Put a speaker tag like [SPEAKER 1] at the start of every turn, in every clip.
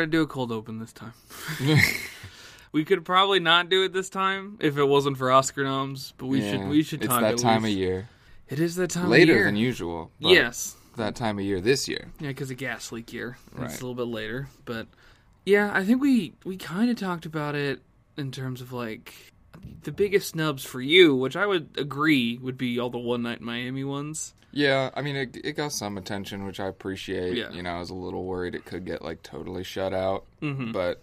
[SPEAKER 1] gonna do a cold open this time. we could probably not do it this time if it wasn't for Oscar noms, but we
[SPEAKER 2] Yeah,
[SPEAKER 1] should we should
[SPEAKER 2] It's
[SPEAKER 1] talk
[SPEAKER 2] that
[SPEAKER 1] at
[SPEAKER 2] time
[SPEAKER 1] least-
[SPEAKER 2] of year.
[SPEAKER 1] It is that time
[SPEAKER 2] Later
[SPEAKER 1] of year.
[SPEAKER 2] than usual. but
[SPEAKER 1] Yes,
[SPEAKER 2] That time of year this year.
[SPEAKER 1] yeah, because of gas leak year.
[SPEAKER 2] Right.
[SPEAKER 1] It's a little bit later, but yeah, I think we we kind of talked about it in terms of like the biggest snubs for you, which I would agree would be all the one night Miami ones.
[SPEAKER 2] Yeah, I mean, it, it got some attention, which I appreciate.
[SPEAKER 1] Yeah.
[SPEAKER 2] You know, I was a little worried it could get like totally shut out,
[SPEAKER 1] Mhm.
[SPEAKER 2] but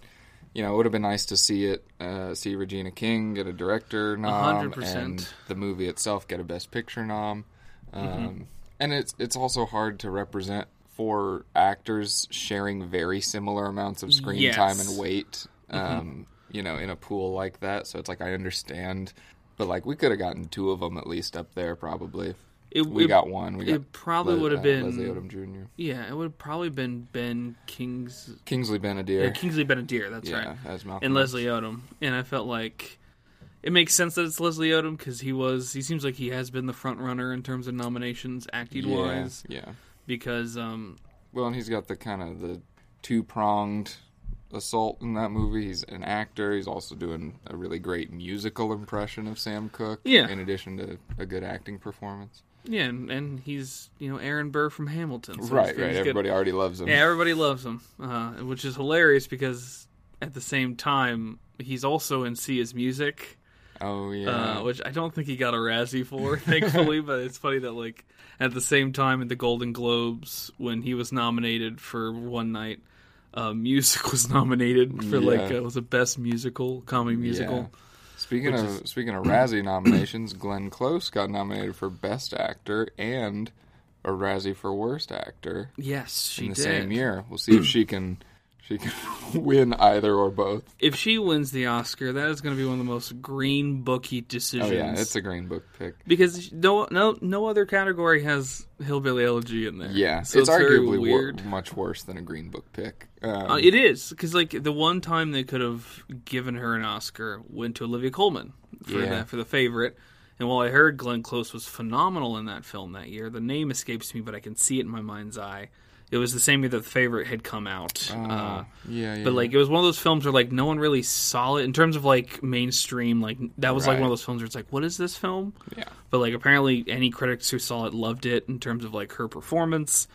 [SPEAKER 2] you know, it would have been nice to see it, uh, see Regina King get a director nom,
[SPEAKER 1] hundred percent.
[SPEAKER 2] and the movie itself get a Best Picture nom. Um,
[SPEAKER 1] Mm-hmm.
[SPEAKER 2] And it's it's also hard to represent four actors sharing very similar amounts of screen
[SPEAKER 1] Yes. Mm-hmm.
[SPEAKER 2] time and weight. Um, You know, in a pool like that, so it's like I understand, but like we could have gotten two of them at least up there, probably.
[SPEAKER 1] It,
[SPEAKER 2] We
[SPEAKER 1] it-
[SPEAKER 2] got one. We got
[SPEAKER 1] it probably
[SPEAKER 2] Le-
[SPEAKER 1] would have
[SPEAKER 2] uh,
[SPEAKER 1] been
[SPEAKER 2] Leslie Odom Jr.
[SPEAKER 1] Yeah, it would have probably been Ben King's
[SPEAKER 2] Kingsley Ben-Adir.
[SPEAKER 1] yeah, Kingsley Ben-Adir. That's
[SPEAKER 2] yeah,
[SPEAKER 1] right,
[SPEAKER 2] as Malcolm
[SPEAKER 1] and
[SPEAKER 2] X.
[SPEAKER 1] Leslie Odom. And I felt like it makes sense that it's Leslie Odom because he was he seems like he has been the front runner in terms of nominations acting
[SPEAKER 2] yeah,
[SPEAKER 1] wise.
[SPEAKER 2] Yeah.
[SPEAKER 1] Because um,
[SPEAKER 2] Well, and he's got the kind of the two pronged assault in that movie. He's an actor. He's also doing a really great musical impression of Sam Cooke.
[SPEAKER 1] Yeah.
[SPEAKER 2] In addition to a good acting performance.
[SPEAKER 1] Yeah, and, and he's you know Aaron Burr from Hamilton. so
[SPEAKER 2] right,
[SPEAKER 1] he's-
[SPEAKER 2] right.
[SPEAKER 1] he's good.
[SPEAKER 2] Everybody already loves him.
[SPEAKER 1] Yeah, everybody loves him, uh, which is hilarious because at the same time he's also in Sia's music.
[SPEAKER 2] Oh yeah.
[SPEAKER 1] uh, which I don't think he got a Razzie for, thankfully. but it's funny that like at the same time at the Golden Globes when he was nominated for One Night, uh, music was nominated for like
[SPEAKER 2] Yeah.
[SPEAKER 1] uh, was a best musical comedy musical.
[SPEAKER 2] Yeah. Speaking
[SPEAKER 1] Which
[SPEAKER 2] of
[SPEAKER 1] is-
[SPEAKER 2] speaking of Razzie nominations, Glenn Close got nominated for Best Actor and a Razzie for Worst Actor
[SPEAKER 1] Yes, she
[SPEAKER 2] in the
[SPEAKER 1] did.
[SPEAKER 2] same year. We'll see if she can she can win either or both.
[SPEAKER 1] If she wins the Oscar, that is going to be one of the most green booky decisions.
[SPEAKER 2] Oh yeah, it's a Green Book pick.
[SPEAKER 1] because no no no other category has hillbilly elegy in there.
[SPEAKER 2] Yeah,
[SPEAKER 1] so
[SPEAKER 2] it's,
[SPEAKER 1] it's,
[SPEAKER 2] arguably wor- much worse than a Green Book pick. Um,
[SPEAKER 1] Uh, it is because like the one time they could have given her an Oscar went to Olivia Colman for
[SPEAKER 2] Yeah.
[SPEAKER 1] the for the favorite. And while I heard Glenn Close was phenomenal in that film that year, the name escapes me, but I can see it in my mind's eye. It was the same year that the favorite had come out.
[SPEAKER 2] uh,
[SPEAKER 1] uh,
[SPEAKER 2] yeah, yeah,
[SPEAKER 1] but like it was one of those films where like no one really saw it in terms of like mainstream. Like that was like one of those films where it's like, what is this film?
[SPEAKER 2] yeah,
[SPEAKER 1] But like apparently any critics who saw it loved it in terms of like her performance.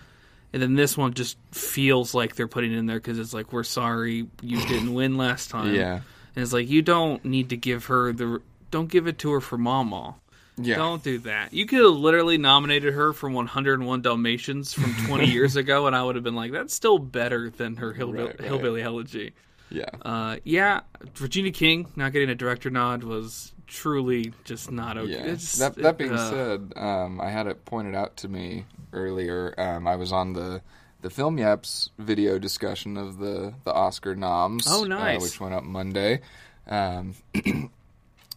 [SPEAKER 1] And then this one just feels like they're putting it in there because it's like we're sorry you didn't win last time.
[SPEAKER 2] yeah,
[SPEAKER 1] and it's like you don't need to give her the don't give it to her for Mama.
[SPEAKER 2] Yeah.
[SPEAKER 1] Don't do that. You could have literally nominated her for 101 Dalmatians from 20 years ago, and I would have been like, that's still better than her hillbilly,
[SPEAKER 2] Right, right.
[SPEAKER 1] hillbilly elegy.
[SPEAKER 2] yeah.
[SPEAKER 1] Uh, yeah, Regina King not getting a director nod was truly just not okay.
[SPEAKER 2] Yeah. That that being
[SPEAKER 1] uh,
[SPEAKER 2] said, um, I had it pointed out to me earlier. Um, I was on the the Film Yaps video discussion of the the Oscar noms.
[SPEAKER 1] Oh,
[SPEAKER 2] uh,
[SPEAKER 1] nice.
[SPEAKER 2] which went up Monday. Um,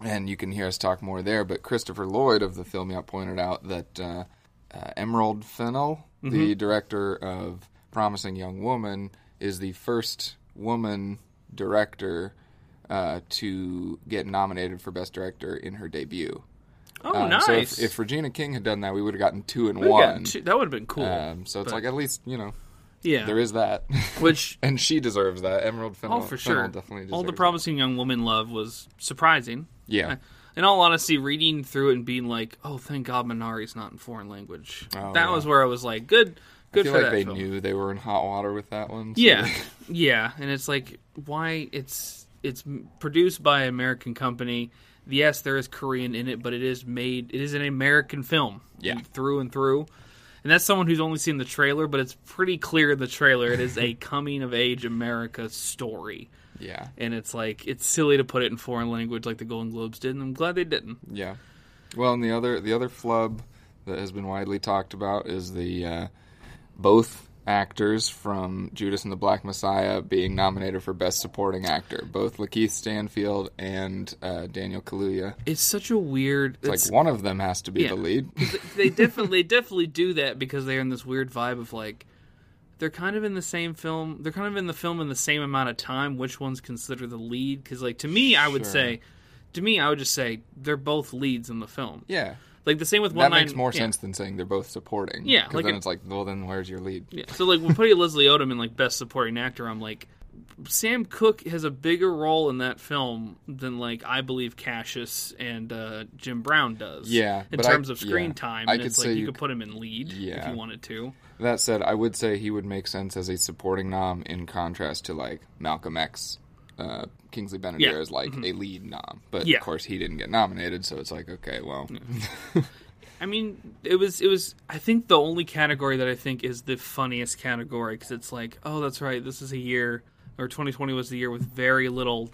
[SPEAKER 2] and you can hear us talk more there. But Christopher Lloyd of the Film Yap pointed out that uh, uh, Emerald Fennell,
[SPEAKER 1] Mm-hmm.
[SPEAKER 2] the director of Promising Young Woman, is the first woman director uh, to get nominated for Best Director in her debut.
[SPEAKER 1] Oh,
[SPEAKER 2] Um,
[SPEAKER 1] nice.
[SPEAKER 2] So if, if Regina King had done that, we would have gotten two and one.
[SPEAKER 1] two- that would have been cool.
[SPEAKER 2] Um, so it's
[SPEAKER 1] but-
[SPEAKER 2] like at least you know
[SPEAKER 1] yeah,
[SPEAKER 2] there is that,
[SPEAKER 1] which
[SPEAKER 2] and she deserves that. Emerald Fennell,
[SPEAKER 1] oh for sure.
[SPEAKER 2] definitely deserves
[SPEAKER 1] All the promising young woman love was surprising.
[SPEAKER 2] Yeah,
[SPEAKER 1] In all honesty, reading through it and being like, "Oh, thank God Minari's not in foreign language."
[SPEAKER 2] Oh,
[SPEAKER 1] that
[SPEAKER 2] yeah.
[SPEAKER 1] was where I was like, "Good, good I
[SPEAKER 2] feel
[SPEAKER 1] for
[SPEAKER 2] like
[SPEAKER 1] that
[SPEAKER 2] they
[SPEAKER 1] film."
[SPEAKER 2] knew they were in hot water with that one. so-
[SPEAKER 1] Yeah, yeah, and it's like why it's it's produced by an American company. Yes, there is Korean in it, but it is made. It is an American film,
[SPEAKER 2] Yeah.
[SPEAKER 1] through and through. And that's someone who's only seen the trailer, but it's pretty clear in the trailer it is a coming of age America story.
[SPEAKER 2] Yeah,
[SPEAKER 1] And it's like it's silly to put it in foreign language like the Golden Globes did, and I'm glad they didn't.
[SPEAKER 2] yeah. Well, and the other the other flub that has been widely talked about is the uh, both actors from Judas and the Black Messiah being nominated for Best Supporting Actor, both Lakeith Stanfield and uh, Daniel Kaluuya.
[SPEAKER 1] It's such a weird.
[SPEAKER 2] It's like one of them has to be
[SPEAKER 1] Yeah.
[SPEAKER 2] the lead.
[SPEAKER 1] they definitely they definitely do that because they're in this weird vibe of like they're kind of in the same film they're kind of in the film in the same amount of time which one's considered the lead because like to me i would
[SPEAKER 2] Sure.
[SPEAKER 1] say to me i would just say they're both leads in the film
[SPEAKER 2] yeah,
[SPEAKER 1] Like the same with one.
[SPEAKER 2] that makes
[SPEAKER 1] Nine-
[SPEAKER 2] more
[SPEAKER 1] yeah.
[SPEAKER 2] sense than saying they're both supporting.
[SPEAKER 1] Yeah,
[SPEAKER 2] 'Cause
[SPEAKER 1] like
[SPEAKER 2] then
[SPEAKER 1] it-
[SPEAKER 2] it's like, well, then where's your lead?
[SPEAKER 1] Yeah. So like when putting Leslie Odom in like best supporting actor, I'm like, Sam Cooke has a bigger role in that film than like I believe Cassius and uh, Jim Brown does.
[SPEAKER 2] Yeah,
[SPEAKER 1] In
[SPEAKER 2] but I-
[SPEAKER 1] terms of screen
[SPEAKER 2] yeah.
[SPEAKER 1] time,
[SPEAKER 2] I
[SPEAKER 1] and
[SPEAKER 2] could
[SPEAKER 1] it's
[SPEAKER 2] say
[SPEAKER 1] like you
[SPEAKER 2] you
[SPEAKER 1] could put him in lead if you wanted to.
[SPEAKER 2] That said, I would say he would make sense as a supporting nom in contrast to like Malcolm X. Uh, Kingsley Ben-Adir
[SPEAKER 1] Yeah. Mm-hmm.
[SPEAKER 2] is like a lead nom, but
[SPEAKER 1] Yeah.
[SPEAKER 2] of course he didn't get nominated, so it's like okay, well,
[SPEAKER 1] I mean, it was it was. I think the only category that I think is the funniest category because it's like, oh, that's right. This is a year, or 2020 was the year with very little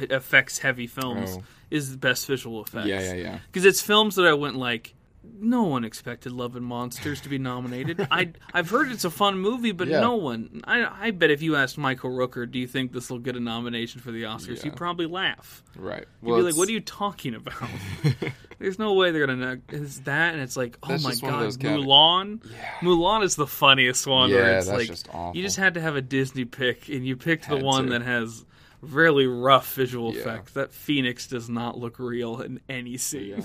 [SPEAKER 1] effects heavy films.
[SPEAKER 2] Oh.
[SPEAKER 1] Is best visual effects.
[SPEAKER 2] yeah, yeah, yeah.
[SPEAKER 1] because it's films that I went like, no one expected Love and Monsters to be nominated. I I've heard it's a fun movie, but
[SPEAKER 2] Yeah.
[SPEAKER 1] no one. I I bet if you asked Michael Rooker, do you think this will get a nomination for the Oscars?
[SPEAKER 2] Yeah.
[SPEAKER 1] He'd probably laugh.
[SPEAKER 2] Right.
[SPEAKER 1] He'd be like, "What are you talking about?" There's no way they're gonna. It's that, and it's like, oh my
[SPEAKER 2] just one of
[SPEAKER 1] god, Mulan.
[SPEAKER 2] Yeah.
[SPEAKER 1] Mulan is the funniest one. where
[SPEAKER 2] Yeah,
[SPEAKER 1] it's
[SPEAKER 2] that's
[SPEAKER 1] like
[SPEAKER 2] just awful.
[SPEAKER 1] you just had to have a Disney pick, and you picked the one
[SPEAKER 2] to.
[SPEAKER 1] that has really rough visual effects. That Phoenix does not look real in any scene.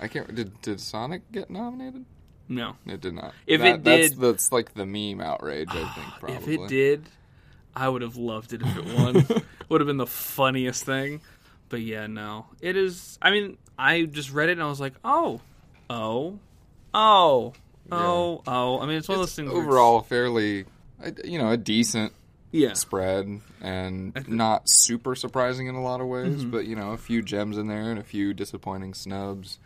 [SPEAKER 2] Yeah. I can't. Did did Sonic get nominated?
[SPEAKER 1] no,
[SPEAKER 2] It did not.
[SPEAKER 1] If
[SPEAKER 2] That-
[SPEAKER 1] it did-
[SPEAKER 2] that's like the meme outrage. I think probably.
[SPEAKER 1] if it did, I would have loved it if it won. would have been the funniest thing. But yeah, no, it is. I mean, I just read it and I was like, oh, oh, oh, oh, oh. I mean, it's one of those things. it's-
[SPEAKER 2] overall fairly, you know, a decent
[SPEAKER 1] yeah.
[SPEAKER 2] spread and not super surprising in a lot of ways,
[SPEAKER 1] Mm-hmm.
[SPEAKER 2] but you know, a few gems in there and a few disappointing snubs.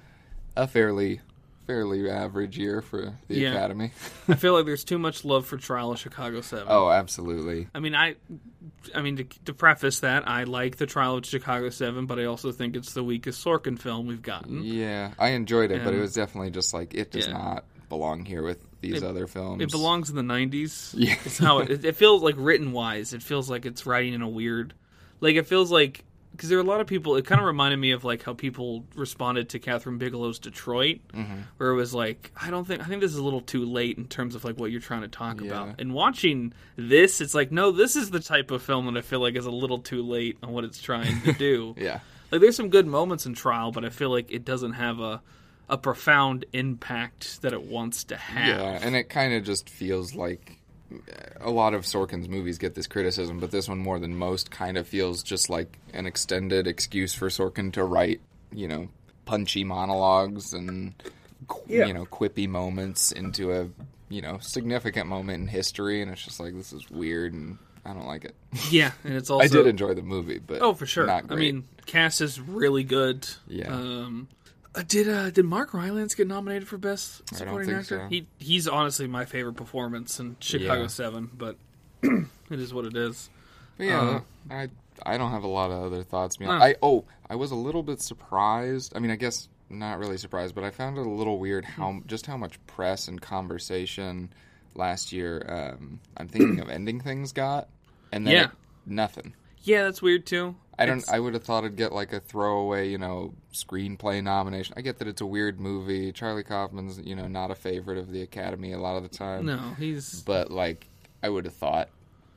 [SPEAKER 2] A fairly fairly average year for the
[SPEAKER 1] Yeah.
[SPEAKER 2] Academy.
[SPEAKER 1] I feel like there's too much love for Trial of Chicago Seven.
[SPEAKER 2] oh, absolutely.
[SPEAKER 1] I mean, I, I mean, to, to preface that, I like the Trial of Chicago Seven, but I also think it's the weakest Sorkin film we've gotten.
[SPEAKER 2] Yeah, I enjoyed it, but it was definitely just like it does
[SPEAKER 1] Yeah.
[SPEAKER 2] not belong here with these
[SPEAKER 1] It-
[SPEAKER 2] other films.
[SPEAKER 1] It belongs in the '90s.
[SPEAKER 2] Yeah.
[SPEAKER 1] it's how it, it feels like written wise. It feels like it's writing in a weird, like it feels like because there are a lot of people. It kind of reminded me of like how people responded to Kathryn Bigelow's Detroit,
[SPEAKER 2] Mm-hmm.
[SPEAKER 1] where it was like, I don't think I think this is a little too late in terms of like what you're trying to talk
[SPEAKER 2] Yeah.
[SPEAKER 1] about. And watching this, it's like, no, this is the type of film that I feel like is a little too late on what it's trying to do.
[SPEAKER 2] Yeah.
[SPEAKER 1] Like there's some good moments in Trial, but I feel like it doesn't have a a profound impact that it wants to have.
[SPEAKER 2] Yeah, and it kind of just feels like a lot of Sorkin's movies get this criticism, but this one more than most kind of feels just like an extended excuse for Sorkin to write, you know, punchy monologues and
[SPEAKER 1] Yeah.
[SPEAKER 2] you know, quippy moments into a, you know, significant moment in history and it's just like this is weird and I don't like it.
[SPEAKER 1] Yeah, and it's also
[SPEAKER 2] I did enjoy the movie, but
[SPEAKER 1] Oh, for sure.
[SPEAKER 2] Not
[SPEAKER 1] I mean, cast is really good.
[SPEAKER 2] Yeah.
[SPEAKER 1] Um, uh, did uh, did Mark Rylance get nominated for best supporting actor?
[SPEAKER 2] so.
[SPEAKER 1] He he's honestly my favorite performance in Chicago
[SPEAKER 2] Yeah.
[SPEAKER 1] Seven, but it is what it is.
[SPEAKER 2] But yeah,
[SPEAKER 1] Uh,
[SPEAKER 2] I I don't have a lot of other thoughts. Man.
[SPEAKER 1] Huh.
[SPEAKER 2] I oh, I was a little bit surprised. I mean, I guess not really surprised, but I found it a little weird how
[SPEAKER 1] Hmm.
[SPEAKER 2] just how much press and conversation last year. Um, I'm thinking of ending things got, and then
[SPEAKER 1] Yeah.
[SPEAKER 2] it- nothing.
[SPEAKER 1] Yeah, that's weird too.
[SPEAKER 2] I don't.
[SPEAKER 1] It's-
[SPEAKER 2] I would have thought it'd get like a throwaway, you know, screenplay nomination. I get that it's a weird movie. Charlie Kaufman's, you know, not a favorite of the Academy a lot of the time
[SPEAKER 1] no, he's
[SPEAKER 2] but like I would have thought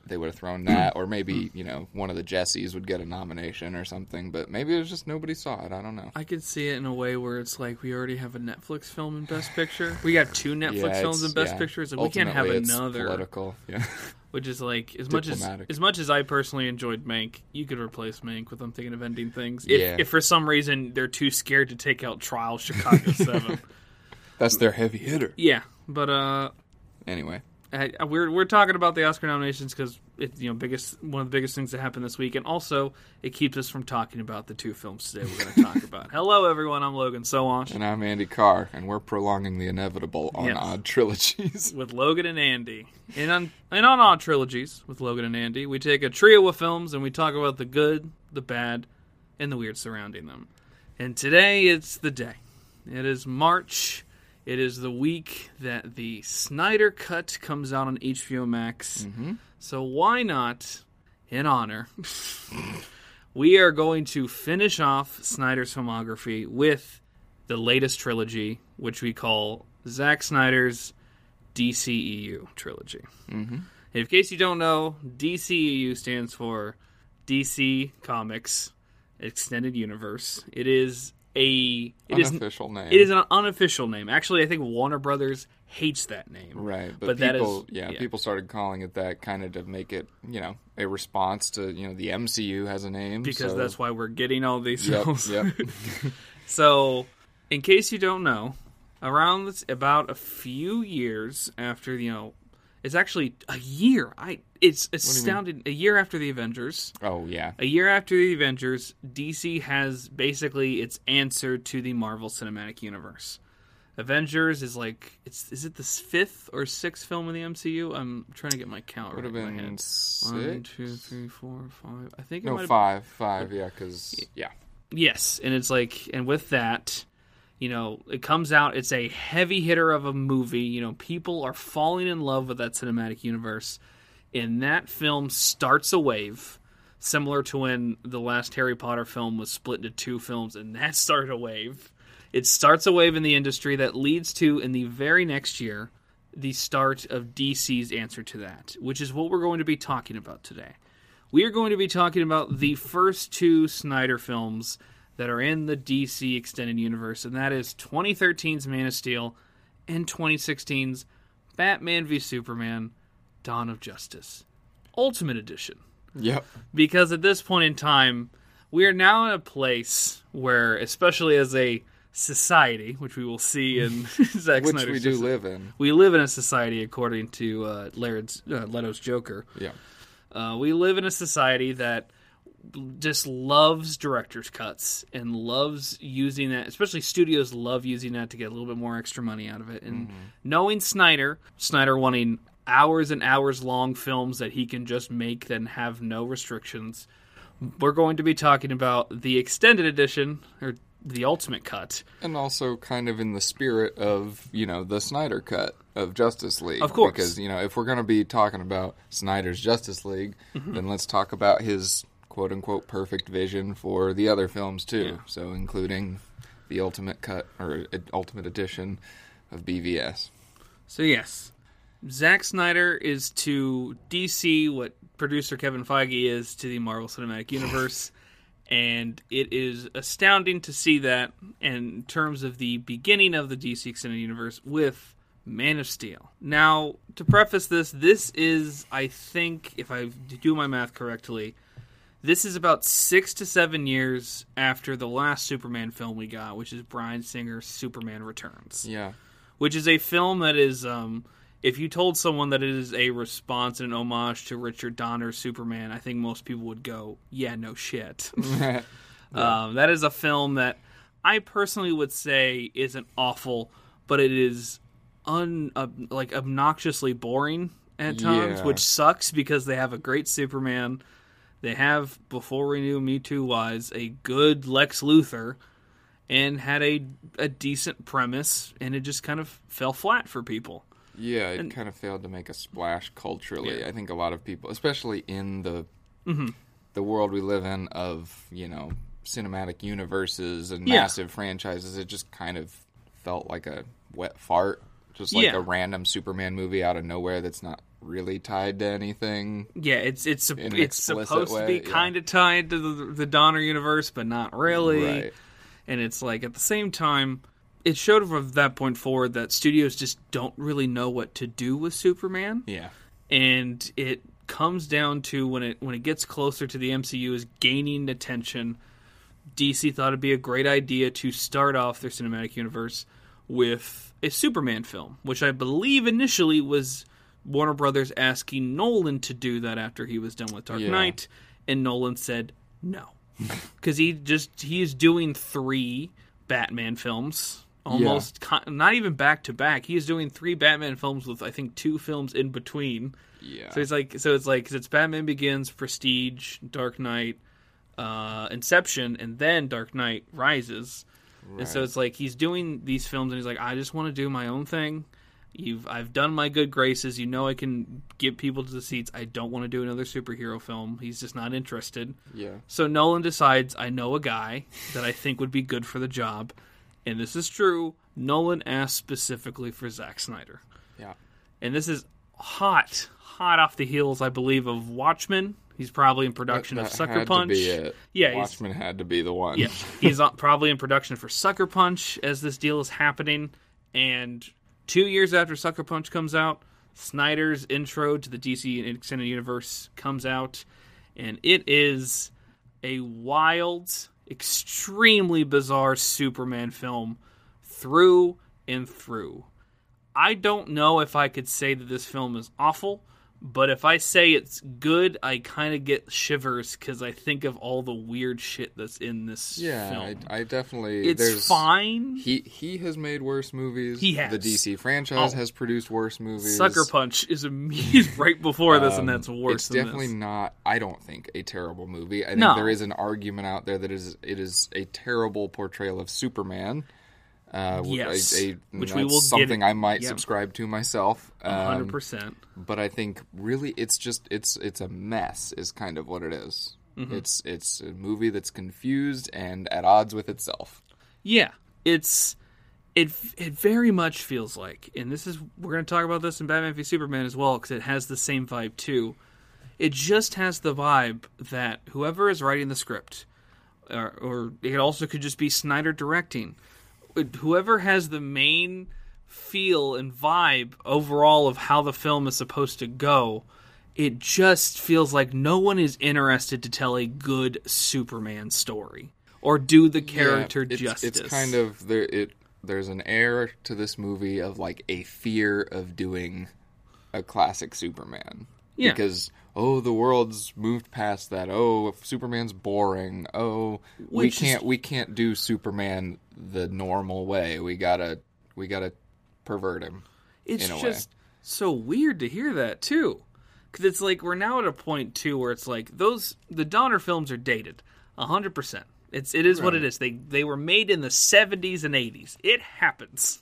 [SPEAKER 2] they would have thrown that, or maybe you know one of the Jessies would get a nomination or something. But maybe it was just nobody saw it. I don't know.
[SPEAKER 1] I could see it in a way where it's like we already have a Netflix film in Best Picture. We got two Netflix
[SPEAKER 2] Yeah,
[SPEAKER 1] films in Best
[SPEAKER 2] yeah.
[SPEAKER 1] Pictures, and we can't have another.
[SPEAKER 2] political. Yeah,
[SPEAKER 1] Which is like as much as as much as I personally enjoyed Mank, you could replace Mank with I'm thinking of ending things. If,
[SPEAKER 2] Yeah.
[SPEAKER 1] if for some reason they're too scared to take out Trial Chicago Seven.
[SPEAKER 2] that's their heavy hitter.
[SPEAKER 1] yeah, but uh,
[SPEAKER 2] Anyway,
[SPEAKER 1] I, I- we're we're talking about the Oscar nominations because it's you know biggest one of the biggest things that happened this week, and also it keeps us from talking about the two films today we're going to talk about. Hello, everyone. I'm Logan Sowash
[SPEAKER 2] and I'm Andy Carr, and we're prolonging the inevitable on
[SPEAKER 1] Yes.
[SPEAKER 2] odd trilogies.
[SPEAKER 1] with Logan and Andy. And on and on odd trilogies with Logan and Andy, we take a trio of films and we talk about the good, the bad, and the weird surrounding them. And today it's the day. It is March. It is the week that the Snyder Cut comes out on HBO Max. So why not, in honor, we are going to finish off Snyder's filmography with the latest trilogy, which we call Zack Snyder's DCEU trilogy. Mm-hmm. In case you don't know, DCEU stands for DC Comics Extended Universe. It is a it is
[SPEAKER 2] Unofficial name.
[SPEAKER 1] it is an unofficial name. Actually, I think Warner Brothers hates that name.
[SPEAKER 2] Right, but,
[SPEAKER 1] But
[SPEAKER 2] people,
[SPEAKER 1] is-
[SPEAKER 2] yeah,
[SPEAKER 1] yeah.
[SPEAKER 2] people started calling it that kind of to make it, you know, a response to, you know, the MCU has a name
[SPEAKER 1] Because
[SPEAKER 2] so-
[SPEAKER 1] that's why we're getting all these
[SPEAKER 2] Yep,
[SPEAKER 1] films.
[SPEAKER 2] yep.
[SPEAKER 1] So, in case you don't know, around this, about a few years after you know, it's actually a year. I it's astounding. A year after the Avengers,
[SPEAKER 2] oh yeah,
[SPEAKER 1] a year after the Avengers, DC has basically its answer to the Marvel Cinematic Universe. Avengers is like it's is it the fifth or sixth film in the MCU? I'm trying to get my count
[SPEAKER 2] would
[SPEAKER 1] right
[SPEAKER 2] have
[SPEAKER 1] in my
[SPEAKER 2] been
[SPEAKER 1] head.
[SPEAKER 2] six.
[SPEAKER 1] One, two, three, four, five. I think it
[SPEAKER 2] no,
[SPEAKER 1] have
[SPEAKER 2] five, five, yeah, because yeah,
[SPEAKER 1] Yes, and it's like, and with that, you know, it comes out. It's a heavy hitter of a movie. You know, people are falling in love with that cinematic universe, and that film starts a wave, similar to when the last Harry Potter film was split into two films, and that started a wave. It starts a wave in the industry that leads to, in the very next year, the start of DC's answer to that, which is what we're going to be talking about today. We are going to be talking about the first two Snyder films that are in the DC Extended Universe, and that is 2013's Man of Steel and 2016's Batman v Superman Dawn of Justice Ultimate Edition.
[SPEAKER 2] yep,
[SPEAKER 1] Because at this point in time, we are now in a place where, especially as a society, which we will see in Zack
[SPEAKER 2] which
[SPEAKER 1] Snyder's
[SPEAKER 2] we do
[SPEAKER 1] soci-
[SPEAKER 2] live in.
[SPEAKER 1] we live in a society, according to uh, Laird's, uh, Leto's Joker.
[SPEAKER 2] Yeah,
[SPEAKER 1] Uh, we live in a society that just loves director's cuts and loves using that. Especially studios love using that to get a little bit more extra money out of it. And knowing Snyder, Snyder wanting hours and hours long films that he can just make then have no restrictions. We're going to be talking about the extended edition or the ultimate cut.
[SPEAKER 2] and also kind of in the spirit of you know the Snyder cut of Justice League,
[SPEAKER 1] Of course.
[SPEAKER 2] because you know if we're going to be talking about Snyder's Justice League,
[SPEAKER 1] Mm-hmm.
[SPEAKER 2] then let's talk about his quote unquote perfect vision for the other films too. So including the ultimate cut or ultimate edition of BVS.
[SPEAKER 1] So yes, Zack Snyder is to DC what producer Kevin Feige is to the Marvel Cinematic Universe, and it is astounding to see that in terms of the beginning of the DC Extended Universe with Man of Steel. Now, to preface this, this is I think if I do my math correctly. This is about six to seven years after the last Superman film we got, which is Bryan Singer's Superman Returns
[SPEAKER 2] Yeah,
[SPEAKER 1] which is a film that is um if you told someone that it is a response and an homage to Richard Donner's Superman, I think most people would go, "Yeah, no shit." um, that is a film that I personally would say isn't awful, but it is un uh, like obnoxiously boring at times,
[SPEAKER 2] Yeah.
[SPEAKER 1] which sucks because they have a great Superman. They have before we knew Me Too was a good Lex Luthor and had a a decent premise, and it just kind of fell flat for people.
[SPEAKER 2] Yeah, it kind of failed to make a splash culturally.
[SPEAKER 1] Yeah.
[SPEAKER 2] I think a lot of people, especially in the
[SPEAKER 1] Mm-hmm.
[SPEAKER 2] the world we live in of you know cinematic universes and
[SPEAKER 1] Yeah.
[SPEAKER 2] massive franchises, it just kind of felt like a wet fart, just like
[SPEAKER 1] Yeah.
[SPEAKER 2] a random Superman movie out of nowhere that's not really tied to anything.
[SPEAKER 1] Yeah, it's it's it's supposed to
[SPEAKER 2] way,
[SPEAKER 1] be
[SPEAKER 2] yeah.
[SPEAKER 1] kind of tied to the, the Donner universe, but not really.
[SPEAKER 2] Right.
[SPEAKER 1] And it's like at the same time, it showed from that point forward that studios just don't really know what to do with Superman.
[SPEAKER 2] Yeah.
[SPEAKER 1] and it comes down to when it when it gets closer to the MCU is gaining attention. DC thought it'd be a great idea to start off their cinematic universe with a Superman film, which I believe initially was Warner Brothers asking Nolan to do that after he was done with Dark
[SPEAKER 2] Yeah.
[SPEAKER 1] Knight, and Nolan said no because he just he is doing three Batman films. Almost, con- not even back to back. He is doing three Batman films with I think two films in between.
[SPEAKER 2] Yeah.
[SPEAKER 1] So it's like so it's like 'cause it's Batman Begins, Prestige, Dark Knight, uh, Inception, and then Dark Knight Rises. And so it's like he's doing these films, and he's like, I just want to do my own thing. You've I've done my good graces. You know I can get people to the seats. I don't want to do another superhero film. He's just not interested.
[SPEAKER 2] yeah.
[SPEAKER 1] So Nolan decides, I know a guy that I think would be good for the job, and this is true. Nolan asked specifically for Zack Snyder
[SPEAKER 2] Yeah.
[SPEAKER 1] and this is hot, hot off the heels, I believe, of Watchmen. He's probably in production
[SPEAKER 2] That
[SPEAKER 1] of Sucker
[SPEAKER 2] had
[SPEAKER 1] Punch.
[SPEAKER 2] To be it.
[SPEAKER 1] Yeah,
[SPEAKER 2] Watchmen had to be the one.
[SPEAKER 1] Yeah, he's probably in production for Sucker Punch as this deal is happening. And two years after Sucker Punch comes out, Snyder's intro to the DC Extended Universe comes out, and it is a wild, extremely bizarre Superman film through and through. I don't know if I could say that this film is awful, but if I say it's good, I kind of get shivers because I think of all the weird shit that's in this
[SPEAKER 2] Yeah,
[SPEAKER 1] film.
[SPEAKER 2] I, I definitely.
[SPEAKER 1] it's fine.
[SPEAKER 2] He he has made worse movies.
[SPEAKER 1] He has.
[SPEAKER 2] The DC franchise
[SPEAKER 1] Oh.
[SPEAKER 2] has produced worse movies.
[SPEAKER 1] Sucker Punch is immediate right before this, and
[SPEAKER 2] Um,
[SPEAKER 1] that's worse.
[SPEAKER 2] It's definitely
[SPEAKER 1] this.
[SPEAKER 2] not. I don't think a terrible movie. I think
[SPEAKER 1] No.
[SPEAKER 2] there is an argument out there that is it is a terrible portrayal of Superman. Uh,
[SPEAKER 1] Yes,
[SPEAKER 2] a, a-
[SPEAKER 1] which we will
[SPEAKER 2] something I might
[SPEAKER 1] yeah.
[SPEAKER 2] subscribe to myself.
[SPEAKER 1] hundred
[SPEAKER 2] Um,
[SPEAKER 1] percent.
[SPEAKER 2] but I think really it's just it's it's a mess is kind of what it is.
[SPEAKER 1] Mm-hmm.
[SPEAKER 2] It's it's a movie that's confused and at odds with itself.
[SPEAKER 1] Yeah, it's it. It very much feels like, and this is we're going to talk about this in Batman v Superman as well because it has the same vibe too. It just has the vibe that whoever is writing the script, or, or it also could just be Snyder directing. Whoever has the main feel and vibe overall of how the film is supposed to go, it just feels like no one is interested to tell a good Superman story or do the character
[SPEAKER 2] Yeah, it's,
[SPEAKER 1] justice.
[SPEAKER 2] It's kind of there. It there's an air to this movie of like a fear of doing a classic Superman.
[SPEAKER 1] Yeah.
[SPEAKER 2] Because oh, the world's moved past that. Oh, Superman's boring. Oh, we
[SPEAKER 1] Which is-
[SPEAKER 2] can't we can't do Superman the normal way. We gotta we gotta pervert him.
[SPEAKER 1] it's
[SPEAKER 2] a way.
[SPEAKER 1] just so weird to hear that too because it's like we're now at a point too where it's like those the donner films are dated 100% it's it is what it is they they were made in the 70s and 80s it happens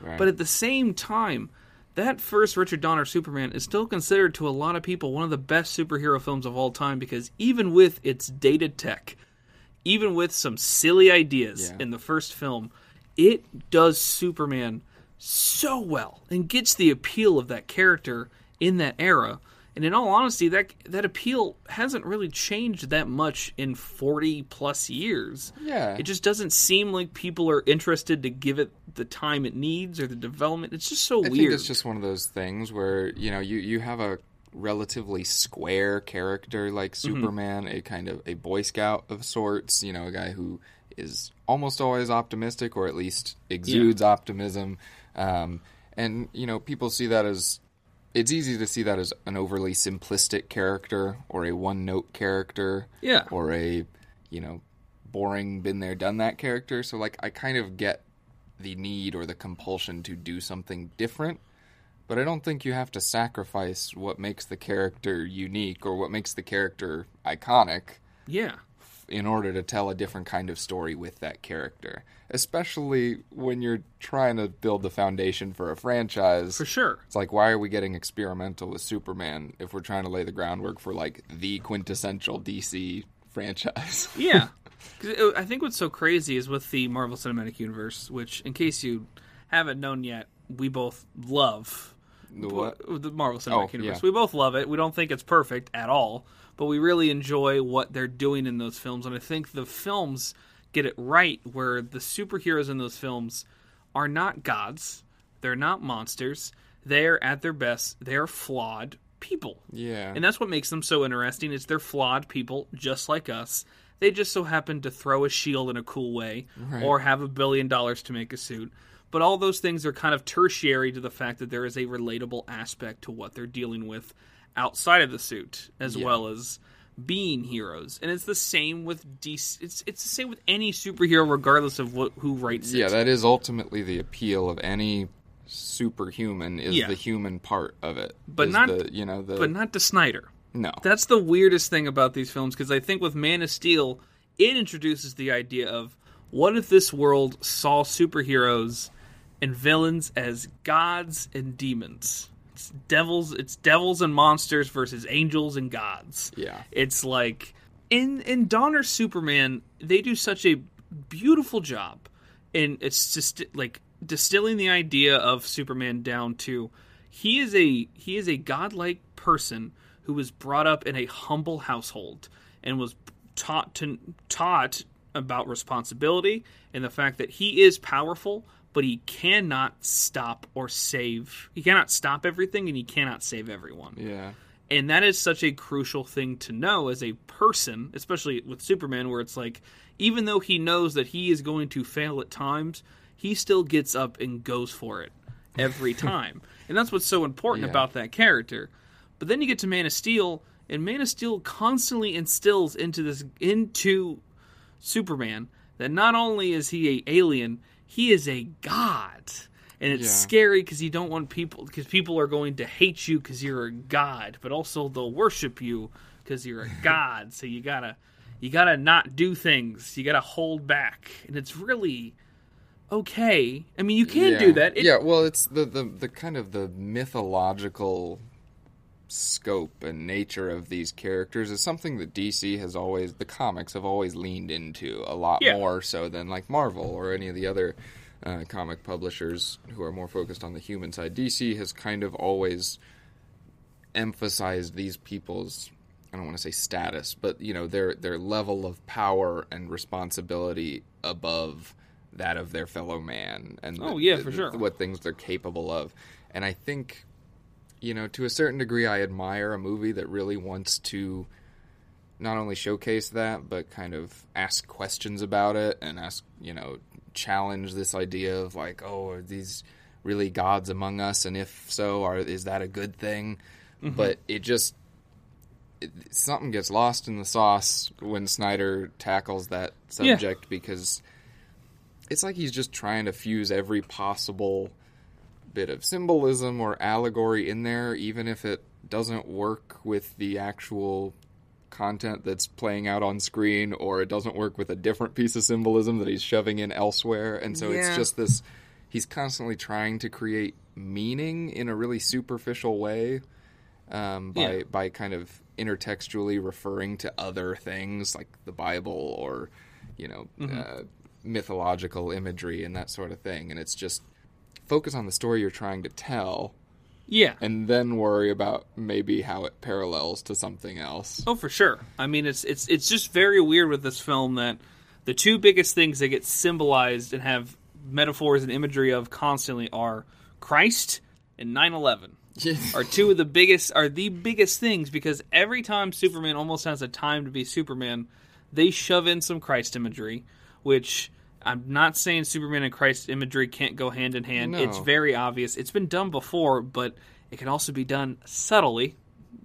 [SPEAKER 2] Right.
[SPEAKER 1] but at the same time that first richard donner superman is still considered to a lot of people one of the best superhero films of all time because even with its dated tech even with some silly ideas
[SPEAKER 2] Yeah.
[SPEAKER 1] in the first film, it does Superman so well and gets the appeal of that character in that era. And in all honesty, that that appeal hasn't really changed that much in 40 plus years.
[SPEAKER 2] Yeah.
[SPEAKER 1] It just doesn't seem like people are interested to give it the time it needs or the development. It's just so
[SPEAKER 2] I
[SPEAKER 1] weird.
[SPEAKER 2] think it's just one of those things where you know you you have a relatively square character like
[SPEAKER 1] Mm-hmm.
[SPEAKER 2] Superman, a kind of a Boy Scout of sorts. You know, a guy who is almost always optimistic or at least exudes optimism. Um, and you know, people see that as it's easy to see that as an overly simplistic character or a one note character
[SPEAKER 1] Yeah.
[SPEAKER 2] or a you know boring been there done that character so like i kind of get the need or the compulsion to do something different but i don't think you have to sacrifice what makes the character unique or what makes the character iconic
[SPEAKER 1] yeah.
[SPEAKER 2] in order to tell a different kind of story with that character especially when you're trying to build the foundation for a franchise
[SPEAKER 1] For sure.
[SPEAKER 2] it's like why are we getting experimental with superman if we're trying to lay the groundwork for like the quintessential dc franchise
[SPEAKER 1] Yeah. 'Cause I think what's so crazy is with the Marvel Cinematic Universe, which, in case you haven't known yet, we both love.
[SPEAKER 2] The what?
[SPEAKER 1] The Marvel oh, Cinematic
[SPEAKER 2] Oh,
[SPEAKER 1] Universe.
[SPEAKER 2] yeah.
[SPEAKER 1] We both love it. We don't think it's perfect at all, but we really enjoy what they're doing in those films. And I think the films get it right where the superheroes in those films are not gods, they're not monsters. They're at their best, they're flawed people.
[SPEAKER 2] Yeah.
[SPEAKER 1] And that's what makes them so interesting. Is they're flawed people just like us. They just so happen to throw a shield in a cool way
[SPEAKER 2] Right.
[SPEAKER 1] or have a billion dollars to make a suit. But all those things are kind of tertiary to the fact that there is a relatable aspect to what they're dealing with outside of the suit as
[SPEAKER 2] Yeah.
[SPEAKER 1] well as being heroes. And it's the same with DC it's it's the same with any superhero regardless of what who writes it.
[SPEAKER 2] yeah, that is ultimately the appeal of any superhuman is
[SPEAKER 1] Yeah.
[SPEAKER 2] the human part of it.
[SPEAKER 1] But not-
[SPEAKER 2] the, you know the
[SPEAKER 1] but not to Snyder.
[SPEAKER 2] No.
[SPEAKER 1] That's the weirdest thing about these films because I think with Man of Steel, it introduces the idea of what if this world saw superheroes and villains as gods and demons. It's devils. It's devils and monsters versus angels and gods.
[SPEAKER 2] Yeah.
[SPEAKER 1] It's like in in Donner Superman, they do such a beautiful job, and it's just like distilling the idea of Superman down to he is a he is a godlike person who was brought up in a humble household and was taught to taught about responsibility and the fact that he is powerful, but he cannot stop or save. He cannot stop everything and he cannot save everyone.
[SPEAKER 2] Yeah.
[SPEAKER 1] And that is such a crucial thing to know as a person, especially with Superman, where it's like, even though he knows that he is going to fail at times, he still gets up and goes for it every time. and that's what's so important
[SPEAKER 2] Yeah.
[SPEAKER 1] about that character. But then you get to Man of Steel, and Man of Steel constantly instills into this into Superman that not only is he a alien, he is a god. And it's
[SPEAKER 2] Yeah.
[SPEAKER 1] scary because you don't want people because people are going to hate you because you're a god, but also they'll worship you because you're a god. So you gotta you gotta not do things. You gotta hold back, and it's really okay. I mean, you can
[SPEAKER 2] yeah.
[SPEAKER 1] do that. It-
[SPEAKER 2] yeah, well, it's the, the the kind of the mythological scope and nature of these characters is something that DC has always the comics have always leaned into a lot
[SPEAKER 1] Yeah.
[SPEAKER 2] more so than like Marvel or any of the other uh, comic publishers who are more focused on the human side. DC has kind of always emphasized these people's I don't want to say status, but you know their their level of power and responsibility above that of their fellow man and
[SPEAKER 1] Oh,
[SPEAKER 2] the-
[SPEAKER 1] yeah, for
[SPEAKER 2] the-
[SPEAKER 1] sure.
[SPEAKER 2] what things they're capable of. And I think you know to a certain degree I admire a movie that really wants to not only showcase that but kind of ask questions about it and ask, you know, challenge this idea of like, oh, are these really gods among us and if so, are is that a good thing?
[SPEAKER 1] Mm-hmm.
[SPEAKER 2] But it just it, something gets lost in the sauce when Snyder tackles that
[SPEAKER 1] Yeah.
[SPEAKER 2] subject because it's like he's just trying to fuse every possible bit of symbolism or allegory in there, even if it doesn't work with the actual content that's playing out on screen or it doesn't work with a different piece of symbolism that he's shoving in elsewhere. And so it's just this he's constantly trying to create meaning in a really superficial way um, by
[SPEAKER 1] Yeah.
[SPEAKER 2] by kind of intertextually referring to other things like the Bible or you know
[SPEAKER 1] Mm-hmm.
[SPEAKER 2] uh, mythological imagery and that sort of thing. And it's just focus on the story you're trying to tell,
[SPEAKER 1] yeah.
[SPEAKER 2] and then worry about maybe how it parallels to something else.
[SPEAKER 1] Oh, for sure. I mean, it's it's it's just very weird with this film that the two biggest things that get symbolized and have metaphors and imagery of constantly are Christ and 9/11. Are two of the biggest are the biggest things because every time Superman almost has a time to be Superman, they shove in some Christ imagery, which I'm not saying Superman and Christ imagery can't go hand in hand.
[SPEAKER 2] No.
[SPEAKER 1] It's very obvious. It's been done before, but it can also be done subtly,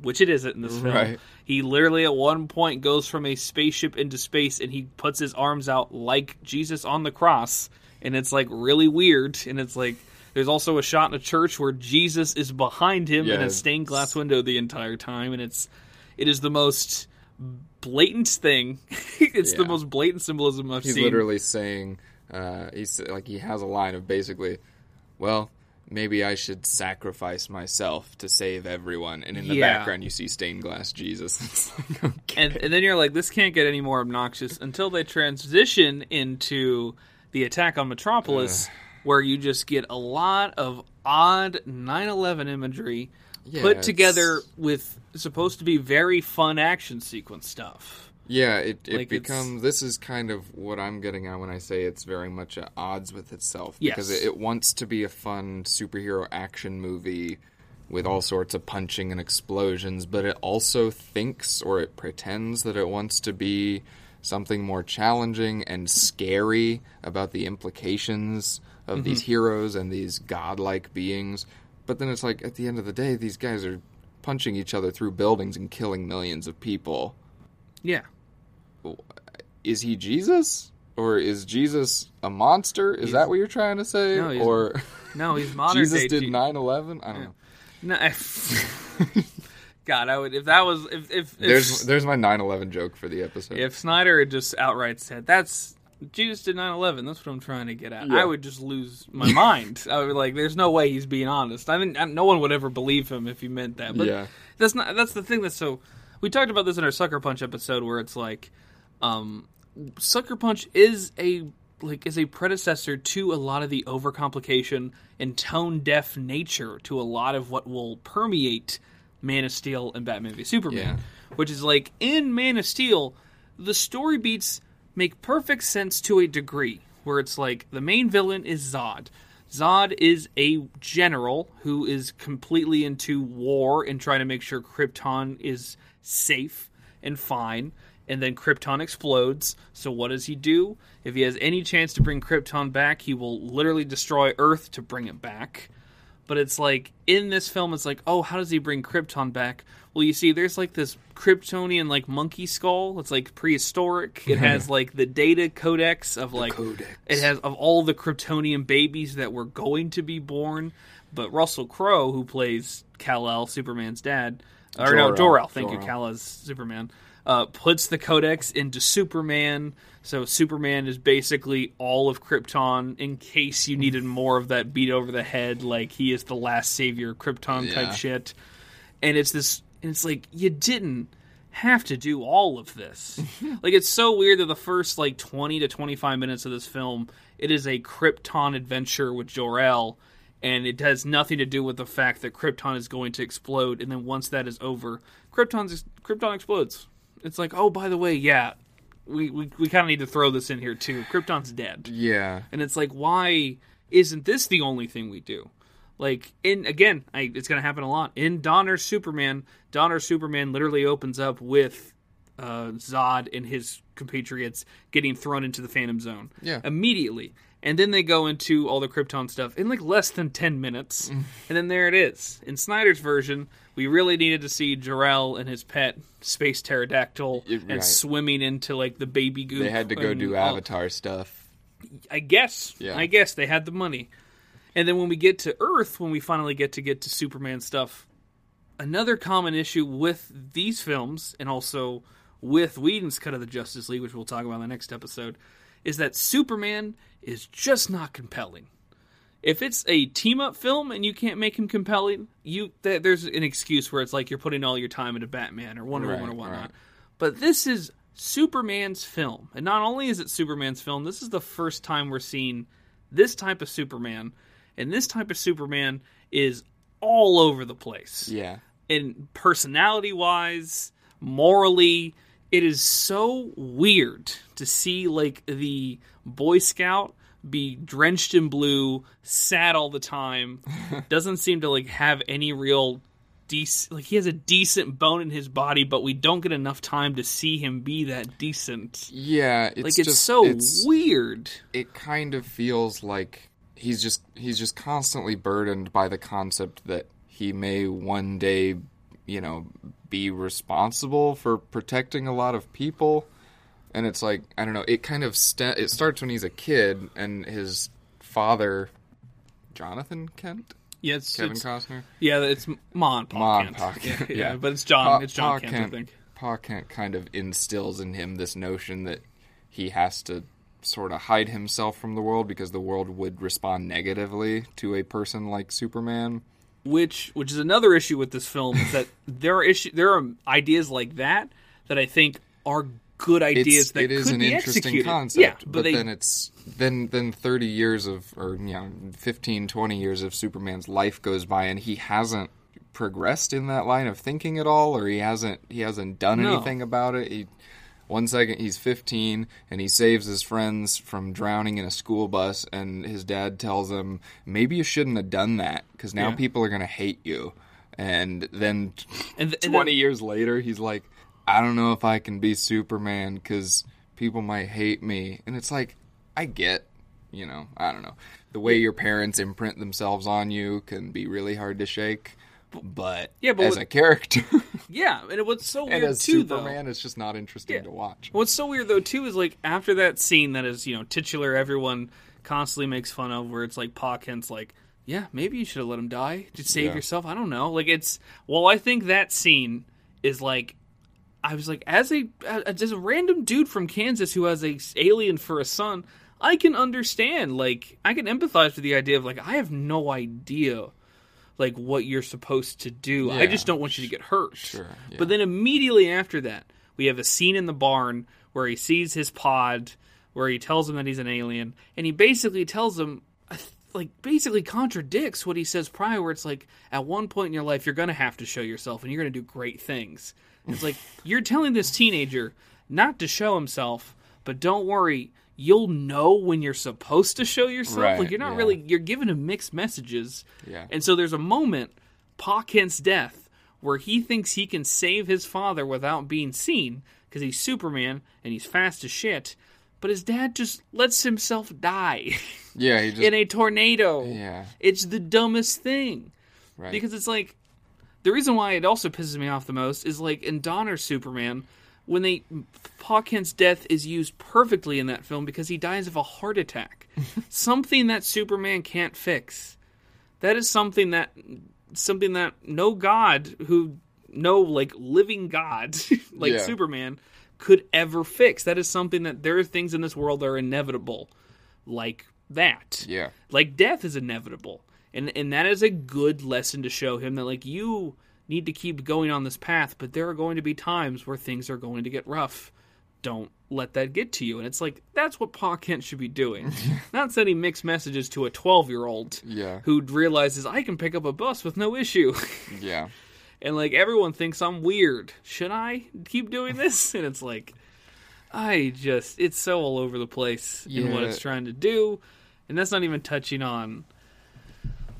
[SPEAKER 1] which it isn't in this film.
[SPEAKER 2] Right.
[SPEAKER 1] He literally at one point goes from a spaceship into space and he puts his arms out like Jesus on the cross, and it's like really weird. And it's like there's also a shot in a church where Jesus is behind him in a stained glass window the entire time, and it's it is the most blatant thing. it's the most blatant symbolism I've
[SPEAKER 2] He's
[SPEAKER 1] seen.
[SPEAKER 2] He's literally saying, uh, he's like he has a line of basically, well, maybe I should sacrifice myself to save everyone, and in the
[SPEAKER 1] Yeah.
[SPEAKER 2] background you see stained glass Jesus. Like, okay.
[SPEAKER 1] and, and then you're like, this can't get any more obnoxious until they transition into the attack on Metropolis, where you just get a lot of odd 9/11 imagery
[SPEAKER 2] Yeah,
[SPEAKER 1] put together with supposed to be very fun action sequence stuff.
[SPEAKER 2] Yeah, it, it
[SPEAKER 1] Like,
[SPEAKER 2] becomes. This is kind of what I'm getting at when I say it's very much at odds with itself. Because
[SPEAKER 1] Yes.
[SPEAKER 2] it, it wants to be a fun superhero action movie with all sorts of punching and explosions, but it also thinks or it pretends that it wants to be something more challenging and scary about the implications of
[SPEAKER 1] Mm-hmm.
[SPEAKER 2] these heroes and these godlike beings. But then it's like, at the end of the day, these guys are punching each other through buildings and killing millions of people
[SPEAKER 1] Yeah.
[SPEAKER 2] is he Jesus? Or is Jesus a monster? Is that what you're trying to say?
[SPEAKER 1] No, he's-
[SPEAKER 2] or
[SPEAKER 1] No, he's modern
[SPEAKER 2] Jesus did
[SPEAKER 1] Je-
[SPEAKER 2] 9/11? I don't know.
[SPEAKER 1] No, God, I would if that was if if if,
[SPEAKER 2] There's there's my 9/11 joke for the episode.
[SPEAKER 1] if Snyder had just outright said that's Jesus did 9/11. That's what I'm trying to get at.
[SPEAKER 2] Yeah.
[SPEAKER 1] I would just lose my mind. I would be like, "There's no way he's being honest." I mean, no one would ever believe him if he meant that. But
[SPEAKER 2] Yeah.
[SPEAKER 1] that's not. That's the thing that's so. We talked about this in our Sucker Punch episode, where it's like, um, Sucker Punch is a like is a predecessor to a lot of the overcomplication and tone deaf nature to a lot of what will permeate Man of Steel and Batman v Superman,
[SPEAKER 2] Yeah.
[SPEAKER 1] which is like in Man of Steel, the story beats make perfect sense to a degree, where it's like the main villain is Zod. Zod is a general who is completely into war and trying to make sure Krypton is safe and fine. And then Krypton explodes. So what does he do? If he has any chance to bring Krypton back, he will literally destroy Earth to bring it back. But it's like in this film, it's like, oh, how does he bring Krypton back? Well, you see, there's like this Kryptonian like monkey skull. It's like prehistoric. It has like the data codex of like
[SPEAKER 2] codex.
[SPEAKER 1] it has of all the Kryptonian babies that were going to be born. But Russell Crowe, who plays Kal El, Superman's dad, or no,
[SPEAKER 2] Jor-El.
[SPEAKER 1] Jor-El, thank you,
[SPEAKER 2] Jor-El.
[SPEAKER 1] Kal El's Superman, uh, puts the codex into Superman. So Superman is basically all of Krypton. In case you needed more of that beat over the head, like he is the last savior of Krypton
[SPEAKER 2] Yeah.
[SPEAKER 1] type shit. And it's this, and it's like you didn't have to do all of this. like it's so weird that the first like 20 to 25 minutes of this film, it is a Krypton adventure with Jor-El and it has nothing to do with the fact that Krypton is going to explode and then once that is over, Krypton's Krypton explodes. It's like, "Oh, by the way, yeah, we we, we kind of need to throw this in here too. Krypton's dead."
[SPEAKER 2] Yeah.
[SPEAKER 1] And it's like, why isn't this the only thing we do? Like in again, I, it's going to happen a lot in Donner Superman. Donner Superman literally opens up with uh, Zod and his compatriots getting thrown into the Phantom Zone.
[SPEAKER 2] Yeah.
[SPEAKER 1] immediately, and then they go into all the Krypton stuff in like less than ten minutes, and then there it is. In Snyder's version, we really needed to see Jor-El and his pet space pterodactyl
[SPEAKER 2] It-
[SPEAKER 1] and
[SPEAKER 2] right.
[SPEAKER 1] swimming into like the baby goop.
[SPEAKER 2] They had to go do
[SPEAKER 1] all-
[SPEAKER 2] Avatar stuff.
[SPEAKER 1] I guess.
[SPEAKER 2] Yeah.
[SPEAKER 1] I guess they had the money. And then when we get to Earth, when we finally get to get to Superman stuff, another common issue with these films and also with Whedon's cut of the Justice League, which we'll talk about in the next episode, is that Superman is just not compelling. If it's a team up film and you can't make him compelling, you th- there's an excuse where it's like you're putting all your time into Batman or Wonder Woman or whatnot.
[SPEAKER 2] right.
[SPEAKER 1] But this is Superman's film. And not only is it Superman's film, this is the first time we're seeing this type of Superman. And this type of Superman is all over the place.
[SPEAKER 2] Yeah.
[SPEAKER 1] And personality wise, morally, it is so weird to see like the Boy Scout be drenched in blue, sad all the time, doesn't seem to like have any real decent like he has a decent bone in his body, but we don't get enough time to see him be that decent.
[SPEAKER 2] Yeah. It's
[SPEAKER 1] Like it's
[SPEAKER 2] just,
[SPEAKER 1] so
[SPEAKER 2] it's,
[SPEAKER 1] weird.
[SPEAKER 2] it kind of feels like he's just he's just constantly burdened by the concept that he may one day, you know, be responsible for protecting a lot of people. And it's like I don't know. It kind of st- it starts when he's a kid, and his father, Jonathan Kent,
[SPEAKER 1] Yeah, it's,
[SPEAKER 2] Kevin
[SPEAKER 1] it's
[SPEAKER 2] Costner,
[SPEAKER 1] yeah, it's Ma and Pa
[SPEAKER 2] Ma
[SPEAKER 1] Kent.
[SPEAKER 2] Pa
[SPEAKER 1] Yeah,
[SPEAKER 2] Kent,
[SPEAKER 1] yeah,
[SPEAKER 2] yeah.
[SPEAKER 1] but it's John.
[SPEAKER 2] Pa-
[SPEAKER 1] it's John
[SPEAKER 2] Pa
[SPEAKER 1] Kent, I think.
[SPEAKER 2] Pa Kent kind of instills in him this notion that he has to sort of hide himself from the world because the world would respond negatively to a person like Superman.
[SPEAKER 1] which which is another issue with this film is that there are issue there are ideas like that that I think are good ideas
[SPEAKER 2] It's,
[SPEAKER 1] that
[SPEAKER 2] it is
[SPEAKER 1] could
[SPEAKER 2] an
[SPEAKER 1] be
[SPEAKER 2] interesting
[SPEAKER 1] executed.
[SPEAKER 2] concept,
[SPEAKER 1] yeah,
[SPEAKER 2] but,
[SPEAKER 1] but, they
[SPEAKER 2] then it's then then 30 years of or you know 15 20 years of Superman's life goes by and he hasn't progressed in that line of thinking at all or he hasn't he hasn't done
[SPEAKER 1] No.
[SPEAKER 2] anything about it. He one second he's 15 and he saves his friends from drowning in a school bus and his dad tells him maybe you shouldn't have done that cuz now
[SPEAKER 1] Yeah.
[SPEAKER 2] people are going to hate you. And then
[SPEAKER 1] and, th- and
[SPEAKER 2] 20
[SPEAKER 1] then-
[SPEAKER 2] years later, he's like, I don't know if I can be Superman because people might hate me. And it's like, I get, you know, I don't know. The way your parents imprint themselves on you can be really hard to shake. But,
[SPEAKER 1] Yeah, but
[SPEAKER 2] as
[SPEAKER 1] what-
[SPEAKER 2] a character
[SPEAKER 1] yeah, and what's so
[SPEAKER 2] and
[SPEAKER 1] weird
[SPEAKER 2] as
[SPEAKER 1] too
[SPEAKER 2] Superman, it's just not interesting
[SPEAKER 1] Yeah.
[SPEAKER 2] to watch.
[SPEAKER 1] What's so weird though too is like after that scene that is you know titular everyone constantly makes fun of where it's like Pa Kent's like yeah maybe you should have let him die to save
[SPEAKER 2] Yeah.
[SPEAKER 1] yourself I don't know like it's well I think that scene is like I was like, as a as a random dude from Kansas who has a alien for a son, I can understand. Like, I can empathize with the idea of like, I have no idea, like what you're supposed to do. I just don't want you to get hurt.
[SPEAKER 2] Sure, yeah.
[SPEAKER 1] But then immediately after that, we have a scene in the barn where he sees his pod, where he tells him that he's an alien, and he basically tells him, uh, like basically contradicts what he says prior where it's like at one point in your life you're gonna have to show yourself and you're gonna do great things it's like you're telling this teenager not to show himself but don't worry you'll know when you're supposed to show yourself
[SPEAKER 2] Right,
[SPEAKER 1] like you're not
[SPEAKER 2] yeah.
[SPEAKER 1] really you're giving him mixed messages
[SPEAKER 2] Yeah.
[SPEAKER 1] and so there's a moment pa kent's death where he thinks he can save his father without being seen because he's superman and he's fast as shit but his dad just lets himself die
[SPEAKER 2] Yeah, he just
[SPEAKER 1] in a tornado.
[SPEAKER 2] yeah,
[SPEAKER 1] It's the dumbest thing.
[SPEAKER 2] right.
[SPEAKER 1] Because it's like the reason why it also pisses me off the most is like in Donner Superman when they Kent's death is used perfectly in that film because he dies of a heart attack. something that Superman can't fix. That is something that something that no god who no like living god like
[SPEAKER 2] Yeah.
[SPEAKER 1] Superman could ever fix. That is something that there are things in this world that are inevitable like that
[SPEAKER 2] yeah,
[SPEAKER 1] like death is inevitable and and that is a good lesson to show him that like you need to keep going on this path but there are going to be times where things are going to get rough. Don't let that get to you. And it's like that's what pa kent should be doing. Not sending mixed messages to a 12 year old
[SPEAKER 2] yeah,
[SPEAKER 1] who realizes i can pick up a bus with no issue.
[SPEAKER 2] Yeah.
[SPEAKER 1] and like everyone thinks i'm weird. Should i keep doing this? And it's like i just it's so all over the place in what
[SPEAKER 2] Yeah.
[SPEAKER 1] it's trying to do. And that's not even touching on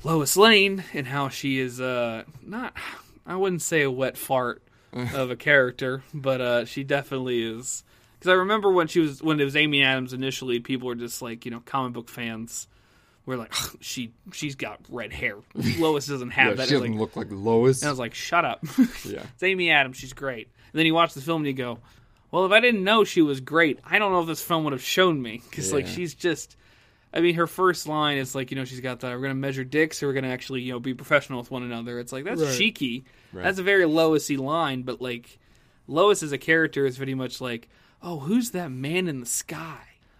[SPEAKER 1] lois lane and how she is uh not i wouldn't say a wet fart of a character but uh she definitely is because i remember when she was when it was amy adams initially people were just like you know comic book fans were like she she's got red hair lois doesn't have
[SPEAKER 2] yeah
[SPEAKER 1] that
[SPEAKER 2] she doesn't
[SPEAKER 1] like,
[SPEAKER 2] look like Lois.
[SPEAKER 1] and I was like, shut up.
[SPEAKER 2] Yeah.
[SPEAKER 1] it's Amy Adams. She's great. And then you watch the film and you go, well, if I didn't know she was great, I don't know if this film would have shown me. Because, like, she's just. I mean, her first line is like, you know, she's got the, we're going to measure dicks or we're going to actually, you know, be professional with one another. It's like, that's
[SPEAKER 2] Right.
[SPEAKER 1] cheeky.
[SPEAKER 2] Right.
[SPEAKER 1] That's a very Loisy line, but, like, Lois as a character is pretty much like, oh, who's that man in the sky?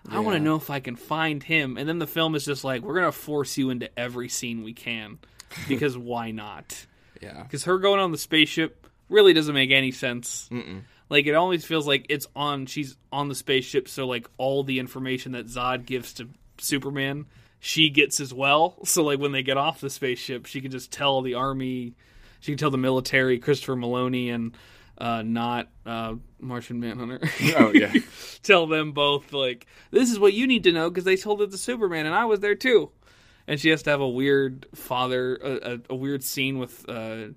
[SPEAKER 1] I want to know if I can find him. And then the film is just like, we're going to force you into every scene we can. Because why not?
[SPEAKER 2] yeah,
[SPEAKER 1] because her going on the spaceship really doesn't make any sense.
[SPEAKER 2] Mm-mm.
[SPEAKER 1] Like it always feels like it's on. She's on the spaceship, so like all the information that Zod gives to Superman, she gets as well. So like when they get off the spaceship, she can just tell the army, she can tell the military, Christopher Meloni and uh, not uh, Martian Manhunter.
[SPEAKER 2] Oh, yeah.
[SPEAKER 1] tell them both like this is what you need to know because they told it to Superman and I was there too. And she has to have a weird father, a, a, a weird scene with uh,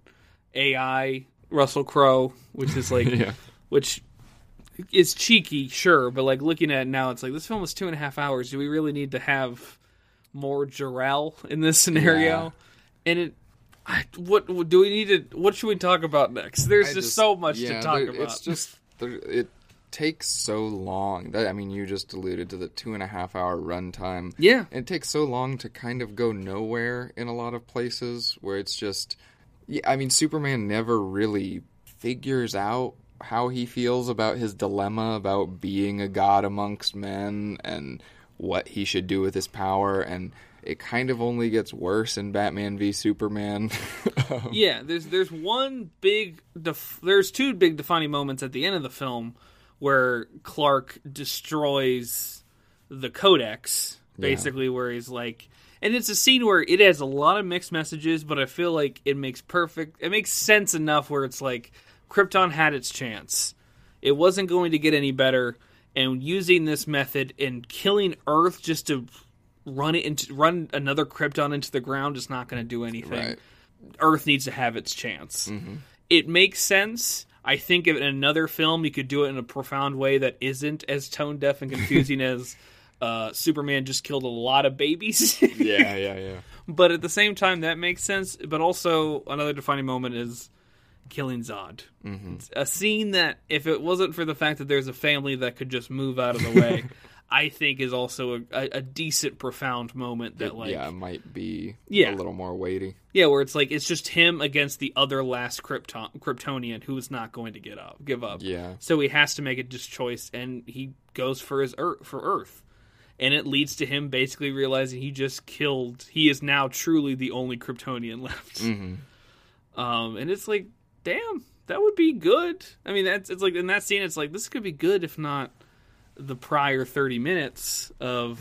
[SPEAKER 1] AI Russell Crowe, which is like,
[SPEAKER 2] yeah,
[SPEAKER 1] which is cheeky, sure, but like looking at it now, it's like this film is two and a half hours. Do we really need to have more Jor-El in this scenario?
[SPEAKER 2] Yeah.
[SPEAKER 1] And it, I, what do we need to? What should we talk about next? There's
[SPEAKER 2] I
[SPEAKER 1] just, so much
[SPEAKER 2] yeah,
[SPEAKER 1] to talk
[SPEAKER 2] there-
[SPEAKER 1] about.
[SPEAKER 2] It's just there, it takes so long. That, I mean, you just alluded to the two and a half hour runtime.
[SPEAKER 1] yeah,
[SPEAKER 2] It takes so long to kind of go nowhere in a lot of places where it's just. Yeah, I mean, Superman never really figures out how he feels about his dilemma about being a god amongst men and what he should do with his power and it kind of only gets worse in Batman v Superman. Um,
[SPEAKER 1] yeah. There's there's one big def- there's two big defining moments at the end of the film where Clark destroys the Codex, basically, where he's like, and it's a scene where it has a lot of mixed messages, but I feel like it makes perfect, it makes sense enough where it's like Krypton had its chance, it wasn't going to get any better, and using this method and killing Earth just to run it into run another Krypton into the ground is not going to do anything.
[SPEAKER 2] Right.
[SPEAKER 1] Earth needs to have its chance.
[SPEAKER 2] Mm-hmm.
[SPEAKER 1] It makes sense. I think in another film you could do it in a profound way that isn't as tone deaf and confusing as uh, Superman just killed a lot of babies.
[SPEAKER 2] yeah, yeah, yeah.
[SPEAKER 1] but at the same time, that makes sense. But also, another defining moment is killing Zod.
[SPEAKER 2] Mm-hmm.
[SPEAKER 1] A scene that, if it wasn't for the fact that there's a family that could just move out of the way, I think is also a, a, a decent, profound moment that, like,
[SPEAKER 2] yeah, it might be
[SPEAKER 1] Yeah.
[SPEAKER 2] a little more weighty.
[SPEAKER 1] Yeah, where it's like it's just him against the other last Krypton Kryptonian who is not going to get up, give up.
[SPEAKER 2] Yeah.
[SPEAKER 1] So he has to make a just choice, and he goes for his Earth, for Earth, and it leads to him basically realizing he just killed. He is now truly the only Kryptonian left.
[SPEAKER 2] hmm
[SPEAKER 1] Um, and it's like, damn, that would be good. I mean, that's it's like in that scene, it's like this could be good if not the prior thirty minutes of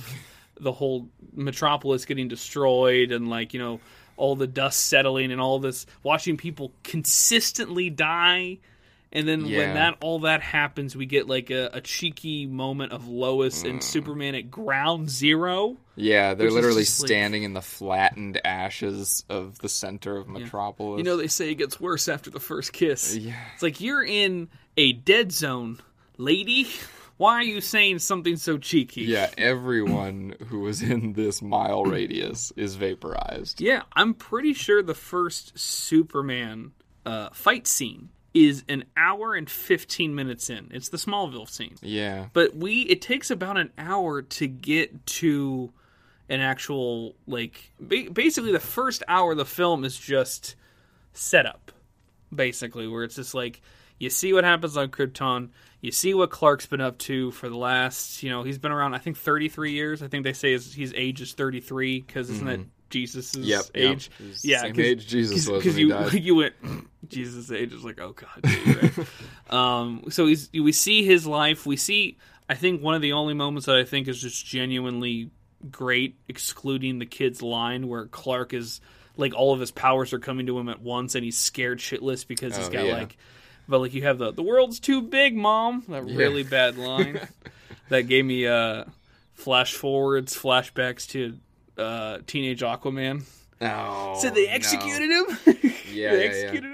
[SPEAKER 1] the whole metropolis getting destroyed and like you know all the dust settling and all this watching people consistently die and then
[SPEAKER 2] Yeah.
[SPEAKER 1] when that all that happens we get like a, a cheeky moment of lois
[SPEAKER 2] Mm.
[SPEAKER 1] and superman at ground zero
[SPEAKER 2] Yeah, they're literally
[SPEAKER 1] just like-
[SPEAKER 2] standing in the flattened ashes of the center of Metropolis.
[SPEAKER 1] you know they say it gets worse after the first kiss
[SPEAKER 2] yeah,
[SPEAKER 1] it's like you're in a dead zone lady why are you saying something so cheeky
[SPEAKER 2] yeah. Everyone who was in this mile radius is vaporized.
[SPEAKER 1] Yeah, I'm pretty sure the first Superman uh, fight scene is an hour and 15 minutes in. It's the Smallville scene.
[SPEAKER 2] Yeah,
[SPEAKER 1] But we it takes about an hour to get to an actual like ba- basically the first hour of the film is just setup basically where it's just like you see what happens on Krypton, you see what Clark's been up to for the last, you know, he's been around I think 33 years. I think they say his, his age is 33 cuz isn't that Jesus'
[SPEAKER 2] Mm-hmm. Yep, yep.
[SPEAKER 1] age?
[SPEAKER 2] He's
[SPEAKER 1] Yeah,
[SPEAKER 2] same
[SPEAKER 1] 'cause-
[SPEAKER 2] age Jesus was
[SPEAKER 1] because you
[SPEAKER 2] died.
[SPEAKER 1] you went Jesus' age is like oh god. yeah, you're right. um, so he's we see his life. We see I think one of the only moments that I think is just genuinely great, excluding the kid's line where Clark is like all of his powers are coming to him at once and he's scared shitless because he's
[SPEAKER 2] Oh,
[SPEAKER 1] got
[SPEAKER 2] yeah.
[SPEAKER 1] like but like you have the the world's too big, mom. That
[SPEAKER 2] Yeah.
[SPEAKER 1] really bad line that gave me uh flash forwards, flashbacks to uh teenage Aquaman.
[SPEAKER 2] No,
[SPEAKER 1] So they
[SPEAKER 2] no.
[SPEAKER 1] executed him.
[SPEAKER 2] Yeah,
[SPEAKER 1] they
[SPEAKER 2] yeah, yeah.
[SPEAKER 1] executed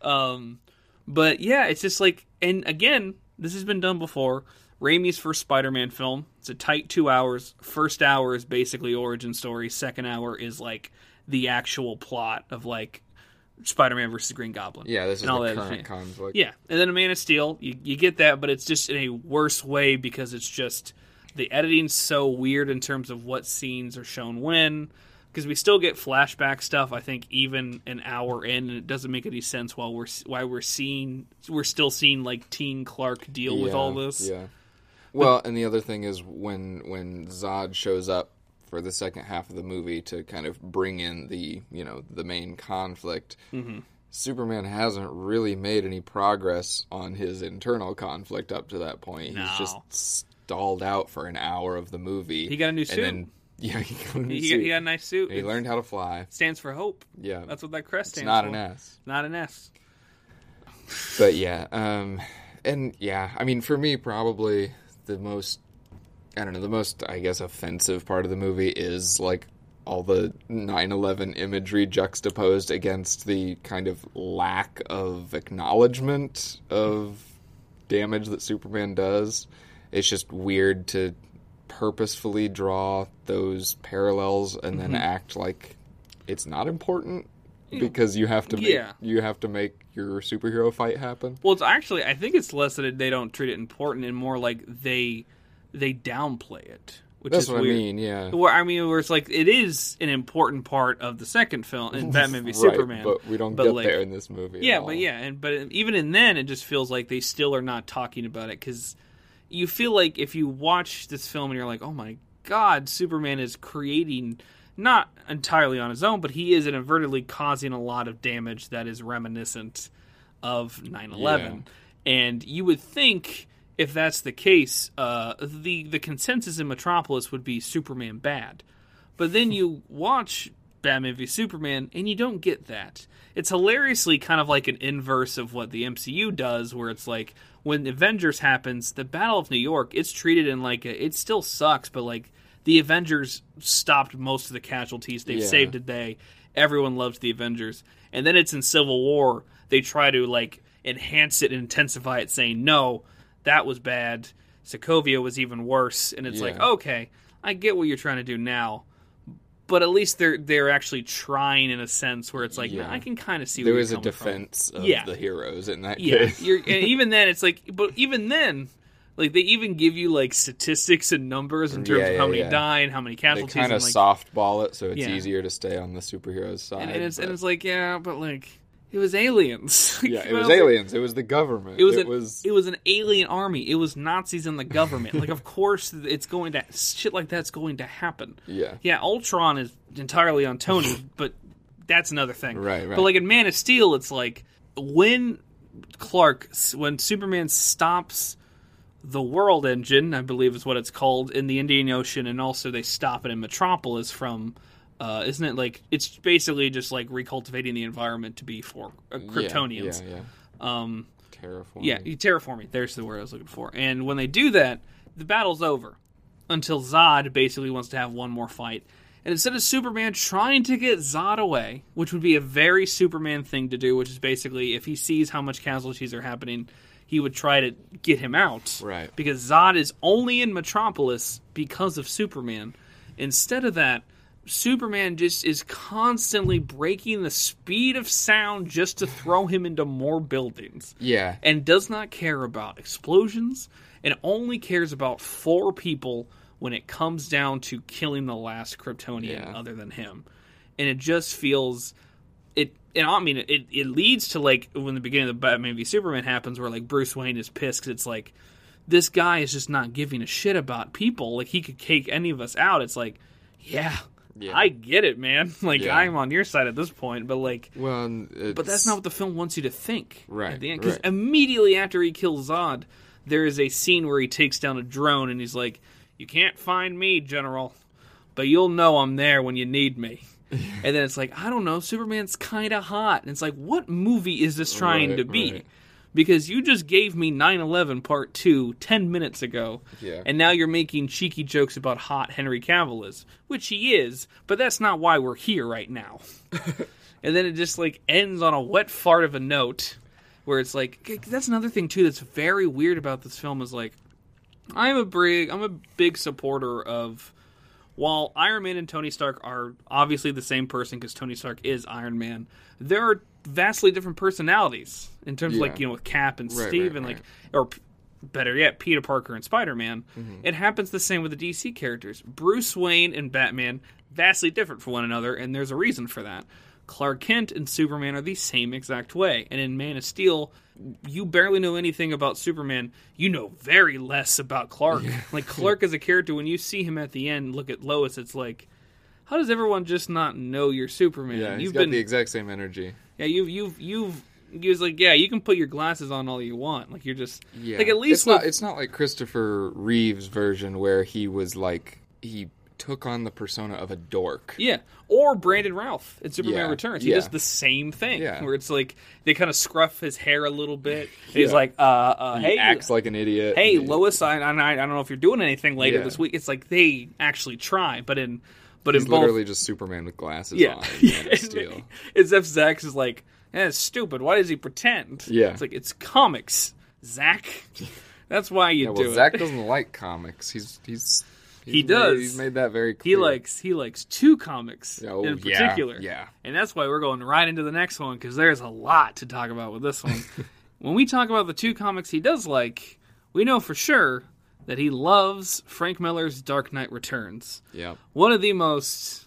[SPEAKER 1] her. Um, but yeah, it's just like, and again, this has been done before. Raimi's first Spider-Man film. It's a tight two hours. First hour is basically origin story. Second hour is like the actual plot of like Spider-Man versus Green Goblin.
[SPEAKER 2] Yeah, this is
[SPEAKER 1] all
[SPEAKER 2] the
[SPEAKER 1] that
[SPEAKER 2] current conflict.
[SPEAKER 1] Yeah, and then a Man of Steel, you, you get that, but it's just in a worse way because it's just the editing's so weird in terms of what scenes are shown when. Because we still get flashback stuff, I think, even an hour in, and it doesn't make any sense while we're why we're seeing we're still seeing like Teen Clark deal with all this.
[SPEAKER 2] Yeah. Well, and the other thing is when when Zod shows up for the second half of the movie to kind of bring in the you know the main conflict.
[SPEAKER 1] Mm-hmm.
[SPEAKER 2] Superman hasn't really made any progress on his internal conflict up to that point.
[SPEAKER 1] No.
[SPEAKER 2] He's just stalled out for an hour of the movie.
[SPEAKER 1] He got a new
[SPEAKER 2] and
[SPEAKER 1] suit.
[SPEAKER 2] then yeah, he got a new
[SPEAKER 1] He,
[SPEAKER 2] suit.
[SPEAKER 1] he got a nice suit.
[SPEAKER 2] And he learned how to fly.
[SPEAKER 1] stands for hope.
[SPEAKER 2] Yeah,
[SPEAKER 1] That's what that crest
[SPEAKER 2] it's
[SPEAKER 1] stands
[SPEAKER 2] not
[SPEAKER 1] for.
[SPEAKER 2] Not an S.
[SPEAKER 1] Not an S.
[SPEAKER 2] but yeah um and yeah i mean for me probably the most i don't know the most i guess offensive part of the movie is like all the 9-11 imagery juxtaposed against the kind of lack of acknowledgement of damage that superman does it's just weird to purposefully draw those parallels and then mm-hmm. act like it's not important because you have to make,
[SPEAKER 1] Yeah.
[SPEAKER 2] you have to make your superhero fight happen.
[SPEAKER 1] Well, it's actually I think it's less that they don't treat it important and more like they they downplay it, which
[SPEAKER 2] That's
[SPEAKER 1] is
[SPEAKER 2] what
[SPEAKER 1] weird.
[SPEAKER 2] I mean. Yeah,
[SPEAKER 1] Where I mean, where it's like it is an important part of the second film in Batman v
[SPEAKER 2] Right,
[SPEAKER 1] Superman,
[SPEAKER 2] but we don't
[SPEAKER 1] but,
[SPEAKER 2] get
[SPEAKER 1] like-
[SPEAKER 2] there in this movie.
[SPEAKER 1] yeah, but yeah, and but even in then, it just feels like they still are not talking about it because you feel like if you watch this film and you're like, oh my god, Superman is creating not entirely on his own, but he is inadvertently causing a lot of damage that is reminiscent of 9/11, and you would think. If that's the case, uh, the the consensus in Metropolis would be Superman bad. But then you watch Batman v Superman and you don't get that. It's hilariously kind of like an inverse of what the MCU does, where it's like when Avengers happens, the Battle of New York, it's treated in like a, it still sucks, but like the Avengers stopped most of the casualties. They've
[SPEAKER 2] Yeah.
[SPEAKER 1] saved the day. Everyone loves the Avengers. And then it's in Civil War, they try to like enhance it and intensify it, saying, no, that was bad. Sokovia was even worse. And it's like, okay, I get what you're trying to do now but at least they're they're actually trying in a sense where it's like
[SPEAKER 2] Yeah.
[SPEAKER 1] I can kind of see
[SPEAKER 2] there was a
[SPEAKER 1] you're from.
[SPEAKER 2] defense of
[SPEAKER 1] Yeah.
[SPEAKER 2] the heroes in that
[SPEAKER 1] Yeah, and even then it's like, but even then, like they even give you like statistics and numbers in terms
[SPEAKER 2] Yeah,
[SPEAKER 1] of how many die and how many casualties.
[SPEAKER 2] They kind of
[SPEAKER 1] like,
[SPEAKER 2] softball it, so it's easier to stay on the superheroes side.
[SPEAKER 1] and, and it's and it's like yeah, but like it was aliens.
[SPEAKER 2] yeah, it was aliens. It was the government.
[SPEAKER 1] It was,
[SPEAKER 2] It
[SPEAKER 1] an,
[SPEAKER 2] was
[SPEAKER 1] it was an alien army. It was Nazis in the government. like, of course, it's going to shit like that's going to happen.
[SPEAKER 2] yeah.
[SPEAKER 1] Yeah, Ultron is entirely on Tony, but that's another thing.
[SPEAKER 2] Right, right.
[SPEAKER 1] But like in Man of Steel, it's like when Clark, when Superman stops the World Engine, I believe is what it's called, in the Indian Ocean, and also they stop it in Metropolis from. Uh, isn't it like it's basically just like recultivating the environment to be for uh, Kryptonians?
[SPEAKER 2] Yeah, yeah.
[SPEAKER 1] Um,
[SPEAKER 2] Terraforming.
[SPEAKER 1] yeah, you terraforming. There's the word I was looking for. And when they do that, the battle's over until Zod basically wants to have one more fight. And instead of Superman trying to get Zod away, which would be a very Superman thing to do, which is basically if he sees how much casualties are happening, he would try to get him out.
[SPEAKER 2] Right.
[SPEAKER 1] Because Zod is only in Metropolis because of Superman. Instead of that, Superman just is constantly breaking the speed of sound just to throw him into more buildings
[SPEAKER 2] Yeah.
[SPEAKER 1] and does not care about explosions and only cares about four people when it comes down to killing the last Kryptonian
[SPEAKER 2] Yeah.
[SPEAKER 1] other than him. And it just feels it and I mean it it leads to like when the beginning of the Batman v Superman happens where like Bruce Wayne is pissed 'cause it's like this guy is just not giving a shit about people. Like he could take any of us out. It's like, yeah,
[SPEAKER 2] Yeah.
[SPEAKER 1] I get it, man. Like
[SPEAKER 2] Yeah.
[SPEAKER 1] I'm on your side at this point, but like
[SPEAKER 2] Well,
[SPEAKER 1] but that's not what the film wants you to think.
[SPEAKER 2] Right,
[SPEAKER 1] At the end, because
[SPEAKER 2] right.
[SPEAKER 1] immediately after he kills Zod, there is a scene where he takes down a drone and he's like, "You can't find me, General, but you'll know I'm there when you need me." and then it's like, I don't know, Superman's kind of hot, and it's like, what movie is this trying
[SPEAKER 2] Right,
[SPEAKER 1] to be?
[SPEAKER 2] right.
[SPEAKER 1] Because you just gave me 9/11 Part Two 10 minutes ago,
[SPEAKER 2] Yeah.
[SPEAKER 1] and now you're making cheeky jokes about hot Henry Cavill is, which he is, but that's not why we're here right now. and then it just like ends on a wet fart of a note where it's like that's another thing too that's very weird about this film is like I'm a big I'm a big supporter of while Iron Man and Tony Stark are obviously the same person because Tony Stark is Iron Man, there are vastly different personalities in terms of like you know with Cap and
[SPEAKER 2] Right,
[SPEAKER 1] Steve
[SPEAKER 2] right,
[SPEAKER 1] and like
[SPEAKER 2] right.
[SPEAKER 1] or p- better yet Peter Parker and Spider Man.
[SPEAKER 2] Mm-hmm.
[SPEAKER 1] It happens the same with the DC characters. Bruce Wayne and Batman vastly different from one another, and there's a reason for that. Clark Kent and Superman are the same exact way. And in Man of Steel, you barely know anything about Superman. You know very less about Clark. Like Clark as a character, when you see him at the end, look at Lois, it's like, how does everyone just not know you're Superman?
[SPEAKER 2] Yeah, he's
[SPEAKER 1] you've
[SPEAKER 2] got
[SPEAKER 1] been,
[SPEAKER 2] the exact same energy.
[SPEAKER 1] Yeah, you've you've you've. He was like, yeah, you can put your glasses on all you want. Like you're just
[SPEAKER 2] Yeah,
[SPEAKER 1] like at least
[SPEAKER 2] it's not. It's not like Christopher Reeve's version where he was like he took on the persona of a dork.
[SPEAKER 1] Yeah, or Brandon Routh in Superman
[SPEAKER 2] Yeah,
[SPEAKER 1] Returns. He
[SPEAKER 2] yeah.
[SPEAKER 1] does the same thing.
[SPEAKER 2] Yeah.
[SPEAKER 1] where it's like they kind of scruff his hair a little bit. He's like, uh, uh
[SPEAKER 2] He
[SPEAKER 1] hey,
[SPEAKER 2] acts like an idiot.
[SPEAKER 1] hey,
[SPEAKER 2] He-
[SPEAKER 1] Lois, I, I, I don't know if you're doing anything later this week. It's like they actually try, but in but
[SPEAKER 2] He's
[SPEAKER 1] in both,
[SPEAKER 2] literally just Superman with glasses
[SPEAKER 1] yeah,
[SPEAKER 2] on. in Man of Steel.
[SPEAKER 1] it's if Zack is like, eh, it's stupid. Why does he pretend?
[SPEAKER 2] Yeah.
[SPEAKER 1] it's like it's comics, Zack. That's why you
[SPEAKER 2] Yeah,
[SPEAKER 1] do
[SPEAKER 2] well,
[SPEAKER 1] it.
[SPEAKER 2] Zack doesn't like comics. He's he's, he's
[SPEAKER 1] He
[SPEAKER 2] made-
[SPEAKER 1] does.
[SPEAKER 2] he's made that very
[SPEAKER 1] He likes he likes two comics
[SPEAKER 2] Oh,
[SPEAKER 1] in
[SPEAKER 2] yeah,
[SPEAKER 1] particular.
[SPEAKER 2] yeah.
[SPEAKER 1] And that's why we're going right into the next one because there's a lot to talk about with this one. when we talk about the two comics he does like, we know for sure that he loves Frank Miller's Dark Knight Returns.
[SPEAKER 2] Yeah.
[SPEAKER 1] One of the most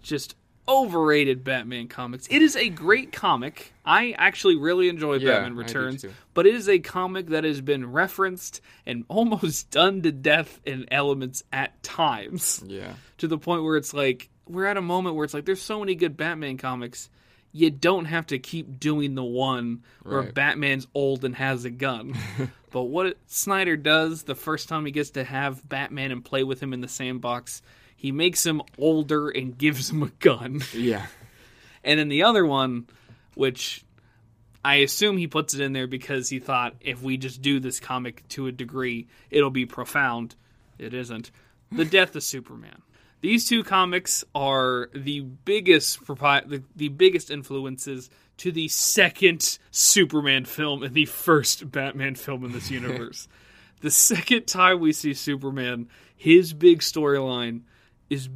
[SPEAKER 1] just overrated Batman comics. It is a great comic. I actually really enjoy
[SPEAKER 2] Yeah,
[SPEAKER 1] Batman Returns, but it is a comic that has been referenced and almost done to death in elements at times
[SPEAKER 2] Yeah.
[SPEAKER 1] to the point where it's like we're at a moment where it's like there's so many good Batman comics. You don't have to keep doing the one where
[SPEAKER 2] Right.
[SPEAKER 1] Batman's old and has a gun. but what Snyder does the first time he gets to have Batman and play with him in the sandbox, he makes him older and gives him a gun.
[SPEAKER 2] Yeah.
[SPEAKER 1] And then the other one, which I assume he puts it in there because he thought if we just do this comic to a degree, it'll be profound. It isn't. The Death of Superman. These two comics are the biggest the, the biggest influences to the second Superman film and the first Batman film in this universe. the second time we see Superman, his big storyline is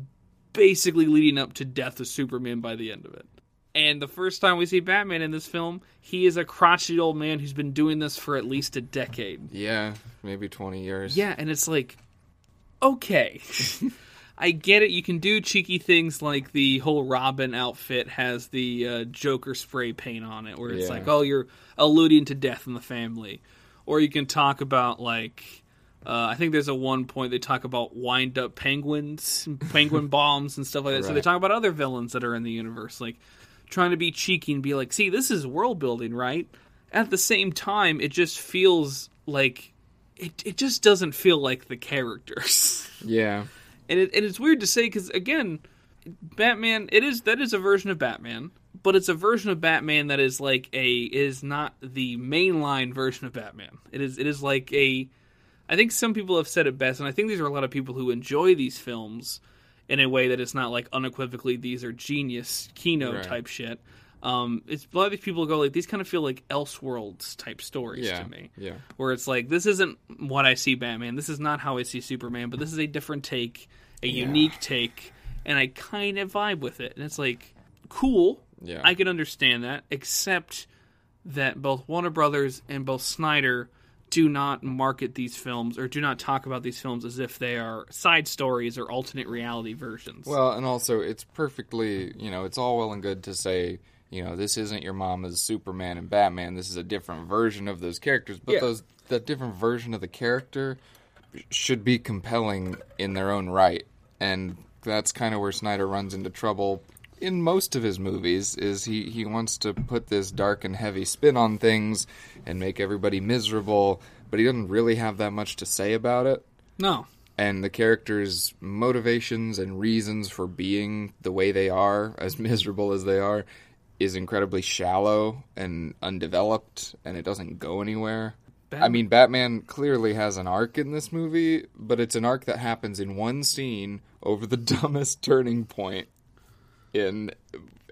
[SPEAKER 1] basically leading up to death of Superman by the end of it. And the first time we see Batman in this film, he is a crotchety old man who's been doing this for at least a decade.
[SPEAKER 2] Yeah. Maybe twenty years.
[SPEAKER 1] Yeah, and it's like, okay. I get it. You can do cheeky things like the whole Robin outfit has the uh, Joker spray paint on it, where it's
[SPEAKER 2] Yeah.
[SPEAKER 1] like, oh, you're alluding to death in the family. Or you can talk about like, uh, I think there's a one point they talk about wind up penguins, penguin bombs, and stuff like that. So they
[SPEAKER 2] Right.
[SPEAKER 1] talk about other villains that are in the universe, like trying to be cheeky and be like, see, this is world building, right? At the same time, it just feels like it it just doesn't feel like the characters.
[SPEAKER 2] Yeah.
[SPEAKER 1] And it, and it's weird to say because again, Batman it is that is a version of Batman, but it's a version of Batman that is like a is not the mainline version of Batman. It is it is like a I think some people have said it best, and I think these are a lot of people who enjoy these films in a way that it's not like unequivocally these are genius Kino
[SPEAKER 2] Right.
[SPEAKER 1] type shit. Um, it's a lot of these people go like these kind of feel like Elseworlds type stories
[SPEAKER 2] Yeah.
[SPEAKER 1] to me
[SPEAKER 2] Yeah.
[SPEAKER 1] where it's like this isn't what I see Batman. This is not how I see Superman, but this is a different take, a
[SPEAKER 2] Yeah.
[SPEAKER 1] unique take, and I kind of vibe with it. And it's like cool.
[SPEAKER 2] Yeah.
[SPEAKER 1] I can understand that, except that both Warner Brothers and both Snyder do not market these films or do not talk about these films as if they are side stories or alternate reality versions.
[SPEAKER 2] Well, and also it's perfectly, you know, it's all well and good to say, you know, this isn't your mama's Superman and Batman. This is a different version of those characters, but
[SPEAKER 1] Yeah.
[SPEAKER 2] those that different version of the character should be compelling in their own right. And that's kind of where Snyder runs into trouble in most of his movies is he, he wants to put this dark and heavy spin on things and make everybody miserable, but he doesn't really have that much to say about it
[SPEAKER 1] no.
[SPEAKER 2] and the characters' motivations and reasons for being the way they are, as miserable as they are, is incredibly shallow and undeveloped, and it doesn't go anywhere. I mean, Batman clearly has an arc in this movie, but it's an arc that happens in one scene over the dumbest turning point in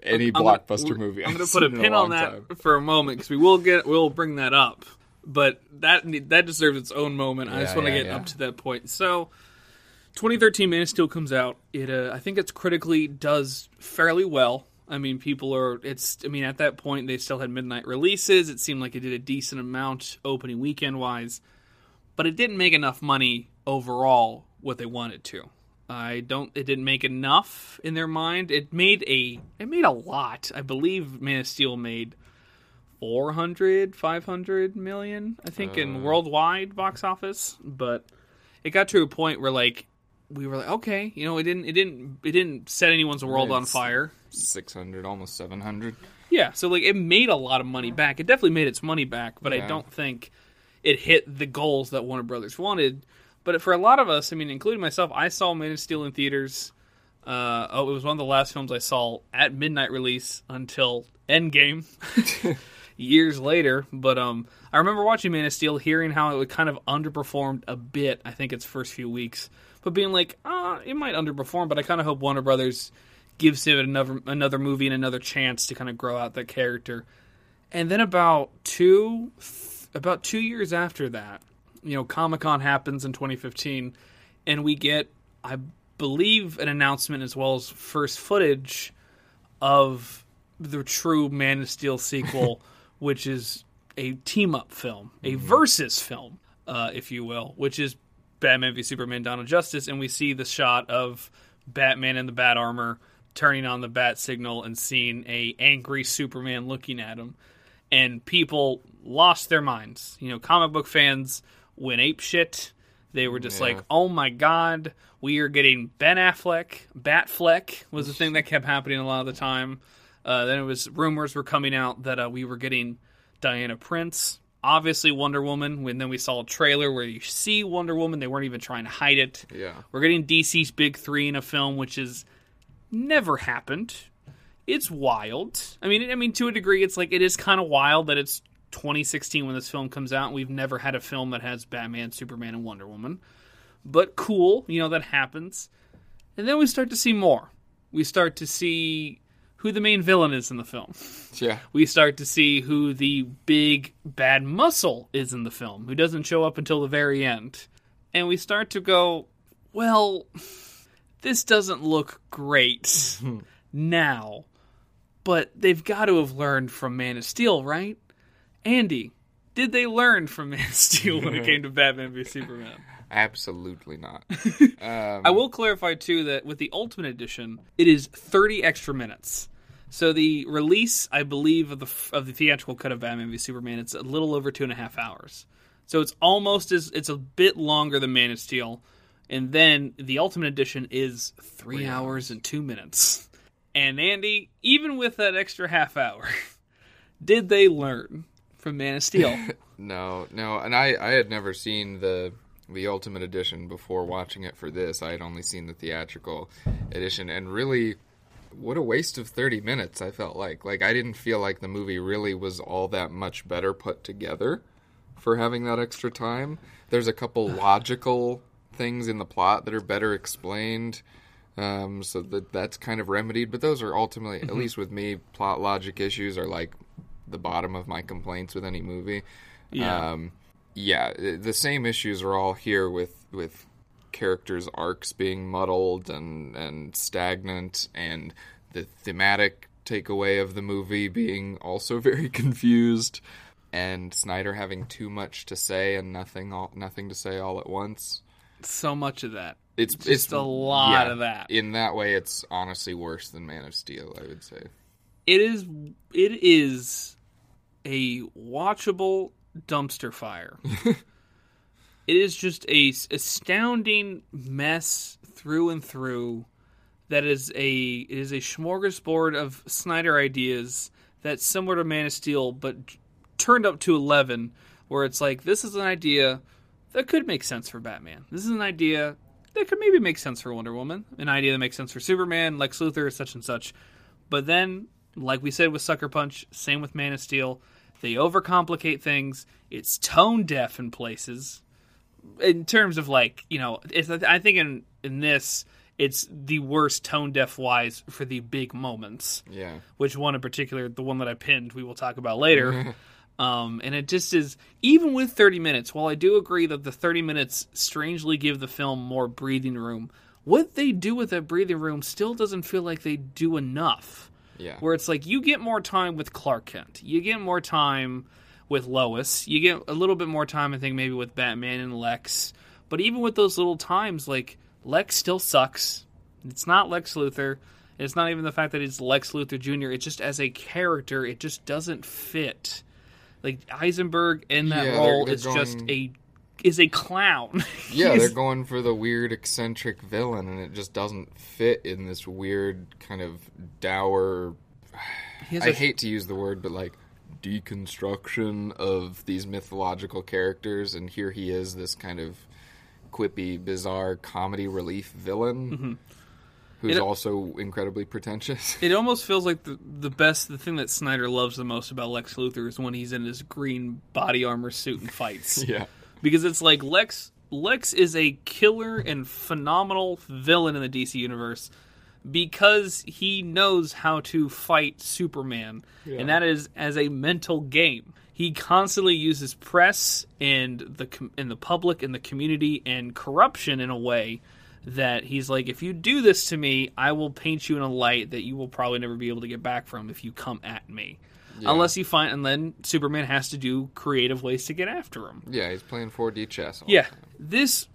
[SPEAKER 2] any
[SPEAKER 1] I'm
[SPEAKER 2] blockbuster movie.
[SPEAKER 1] I'm going to put a pin on that
[SPEAKER 2] time.
[SPEAKER 1] for a moment because we will get we'll bring that up, but that that deserves its own moment. I just want to
[SPEAKER 2] yeah,
[SPEAKER 1] get
[SPEAKER 2] yeah.
[SPEAKER 1] up to that point. So, 2013 Man of Steel comes out. It uh, I think it's critically does fairly well. I mean, people are. It's. I mean, at that point they still had midnight releases. It seemed like it did a decent amount opening weekend wise, but it didn't make enough money overall what they wanted to. I don't. It didn't make enough in their mind. It made a. It made a lot. I believe Man of Steel made 400, 500 million. I think in uh. worldwide box office, but it got to a point where like we were like, okay, you know, it didn't. It didn't. It didn't set anyone's world on fire.
[SPEAKER 2] 600, almost 700.
[SPEAKER 1] Yeah, so like it made a lot of money back. It definitely made its money back, but I don't think it hit the goals that Warner Brothers wanted. But for a lot of us, I mean, including myself, I saw Man of Steel in theaters. Uh, oh, it was one of the last films I saw at midnight release until Endgame, years later. But um, I remember watching Man of Steel, hearing how it would kind of underperformed a bit. I think its first few weeks, but being like, ah, it might underperform. But I kind of hope Warner Brothers gives it another another movie and another chance to kind of grow out that character. And then about two about two years after that, you know, Comic Con happens in 2015, and we get, I believe, an announcement as well as first footage of the true Man of Steel sequel, which is a team up film, a versus film, uh, if you will, which is Batman v Superman: Dawn of Justice, and we see the shot of Batman in the bat armor turning on the bat signal and seeing a angry Superman looking at him, and people lost their minds. You know, comic book fans went ape shit. They were just
[SPEAKER 2] Yeah.
[SPEAKER 1] like, "Oh my god, we are getting Ben Affleck." Batfleck was the thing that kept happening a lot of the time. Uh, then it was rumors were coming out that uh, we were getting Diana Prince, obviously Wonder Woman. When then we saw a trailer where you see Wonder Woman, they weren't even trying to hide it.
[SPEAKER 2] Yeah.
[SPEAKER 1] We're getting DC's big three in a film, which has never happened. It's wild. I mean, I mean, to a degree, it's like it is kind of wild that it's 2016 when this film comes out. and We've never had a film that has Batman, Superman, and Wonder Woman. But cool, you know that happens. And then we start to see more. We start to see who the main villain is in the film.
[SPEAKER 2] Yeah.
[SPEAKER 1] We start to see who the big bad muscle is in the film, who doesn't show up until the very end. And we start to go, well, this doesn't look great now, but they've got to have learned from Man of Steel, right? Andy, did they learn from Man of Steel when it came to Batman v Superman?
[SPEAKER 2] Absolutely not. Um,
[SPEAKER 1] I will clarify too that with the Ultimate Edition, it is 30 extra minutes. So the release, I believe, of the of the theatrical cut of Batman v Superman, it's a little over two and a half hours. So it's almost as it's a bit longer than Man of Steel, and then the Ultimate Edition is three hours and two minutes. And Andy, even with that extra half hour, did they learn from Man of Steel.
[SPEAKER 2] No, no, and I I had never seen the the Ultimate Edition before watching it for this. I had only seen the theatrical edition, and really, what a waste of thirty minutes. I felt like like I didn't feel like the movie really was all that much better put together for having that extra time. There's a couple logical things in the plot that are better explained. Um, so that that's kind of remedied, but those are ultimately, at least with me, plot logic issues are like the bottom of my complaints with any movie.
[SPEAKER 1] Yeah.
[SPEAKER 2] Um, yeah, the same issues are all here with with characters' arcs being muddled and and stagnant, and the thematic takeaway of the movie being also very confused, and Snyder having too much to say and nothing all, nothing to say all at once.
[SPEAKER 1] so much of that.
[SPEAKER 2] It's
[SPEAKER 1] Just
[SPEAKER 2] it's
[SPEAKER 1] a lot
[SPEAKER 2] yeah,
[SPEAKER 1] of that.
[SPEAKER 2] In that way, it's honestly worse than Man of Steel. I would say.
[SPEAKER 1] It is it is a watchable dumpster fire. it is just a astounding mess through and through. That is a it is a smorgasbord of Snyder ideas that's similar to Man of Steel, but turned up to eleven. Where it's like this is an idea that could make sense for Batman. This is an idea that could maybe make sense for Wonder Woman. An idea that makes sense for Superman, Lex Luthor, such and such. But then, like we said with Sucker Punch, same with Man of Steel, they overcomplicate things. It's tone deaf in places. In terms of like, you know, it's, I think in in this, it's the worst tone deaf wise for the big moments.
[SPEAKER 2] Yeah.
[SPEAKER 1] Which one in particular, the one that I pinned, we will talk about later. Um, and it just is, even with 30 minutes, while I do agree that the 30 minutes strangely give the film more breathing room, what they do with that breathing room still doesn't feel like they do enough.
[SPEAKER 2] Yeah.
[SPEAKER 1] Where it's like you get more time with Clark Kent, you get more time with Lois, you get a little bit more time, I think, maybe with Batman and Lex. But even with those little times, like, Lex still sucks. It's not Lex Luthor. It's not even the fact that it's Lex Luthor Jr. It just as a character, it just doesn't fit. Like Eisenberg in that
[SPEAKER 2] Yeah, they're-
[SPEAKER 1] role
[SPEAKER 2] they're
[SPEAKER 1] is just a is a clown.
[SPEAKER 2] Yeah, they're going for the weird eccentric villain, and it just doesn't fit in this weird kind of dour. I
[SPEAKER 1] a-
[SPEAKER 2] hate to use the word, but like deconstruction of these mythological characters, and here he is, this kind of quippy, bizarre comedy relief villain, who's
[SPEAKER 1] Mm-hmm. It-
[SPEAKER 2] also incredibly pretentious.
[SPEAKER 1] It almost feels like the the best the thing that Snyder loves the most about Lex Luthor is when he's in his green body armor suit and fights.
[SPEAKER 2] yeah,
[SPEAKER 1] because it's like Lex Lex is a killer and phenomenal villain in the DC universe because he knows how to fight Superman, and that is as a mental game. He constantly uses press and the com- and the public and the community and corruption in a way that he's like, if you do this to me, I will paint you in a light that you will probably never be able to get back from if you come at me. Unless you find, and then Superman has to do creative ways to get after him.
[SPEAKER 2] yeah, he's playing 4D chess.
[SPEAKER 1] Yeah, this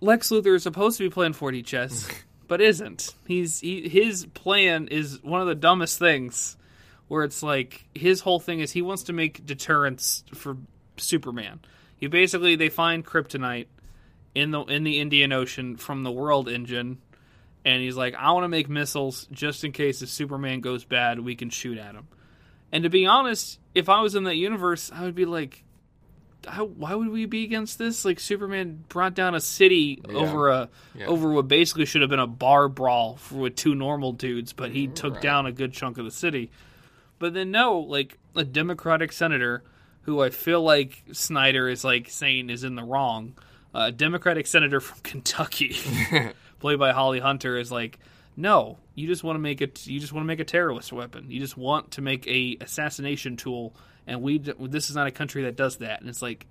[SPEAKER 1] Lex Luthor is supposed to be playing 4D chess, but isn't. He's he, his plan is one of the dumbest things, where it's like his whole thing is he wants to make deterrence for Superman. He basically they find kryptonite in the in the Indian Ocean from the World Engine, and he's like, I want to make missiles just in case if Superman goes bad, we can shoot at him. And to be honest, if I was in that universe, I would be like, how, why would we be against this? Like Superman brought down a city over a
[SPEAKER 2] Yeah.
[SPEAKER 1] over what basically should have been a bar brawl for, with two normal dudes, but he mm, took
[SPEAKER 2] Right.
[SPEAKER 1] down a good chunk of the city. But then no, like a Democratic senator who I feel like Snyder is like saying is in the wrong. A Democratic senator from Kentucky, played by Holly Hunter, is like, no, you just want to make it. You just want to make a terrorist weapon. You just want to make a assassination tool, and we. This is not a country that does that. And it's like,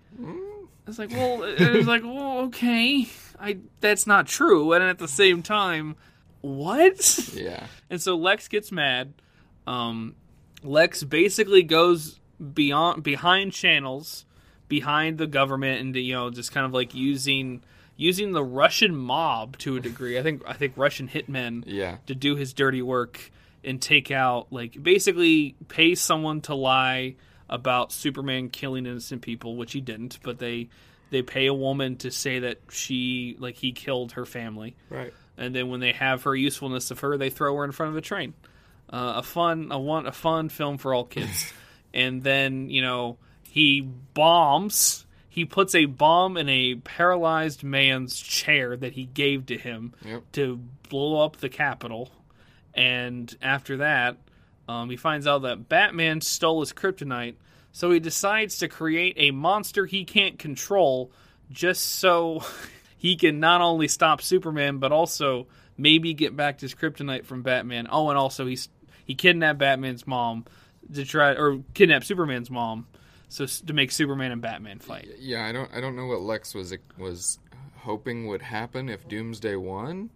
[SPEAKER 1] it's like, well, it's like, well, okay, I. That's not true. And at the same time, what?
[SPEAKER 2] yeah.
[SPEAKER 1] And so Lex gets mad. Um, Lex basically goes beyond behind channels, behind the government, and you know just kind of like using using the Russian mob to a degree. I think I think Russian hitmen
[SPEAKER 2] Yeah.
[SPEAKER 1] to do his dirty work and take out like basically pay someone to lie about Superman killing innocent people, which he didn't, but they they pay a woman to say that she like he killed her family
[SPEAKER 2] Right.
[SPEAKER 1] and then when they have her usefulness of her, they throw her in front of a train. Uh, a fun, a one, a fun film for all kids. and then you know he bombs. He puts a bomb in a paralyzed man's chair that he gave to him
[SPEAKER 2] Yep.
[SPEAKER 1] to blow up the Capitol. And after that, um, he finds out that Batman stole his kryptonite. So he decides to create a monster he can't control just so he can not only stop Superman, but also maybe get back his kryptonite from Batman. Oh, and also he's he kidnapped Batman's mom to try or kidnapped Superman's mom so to make Superman and Batman fight.
[SPEAKER 2] Yeah, I don't I don't know what Lex was was hoping would happen if Doomsday won.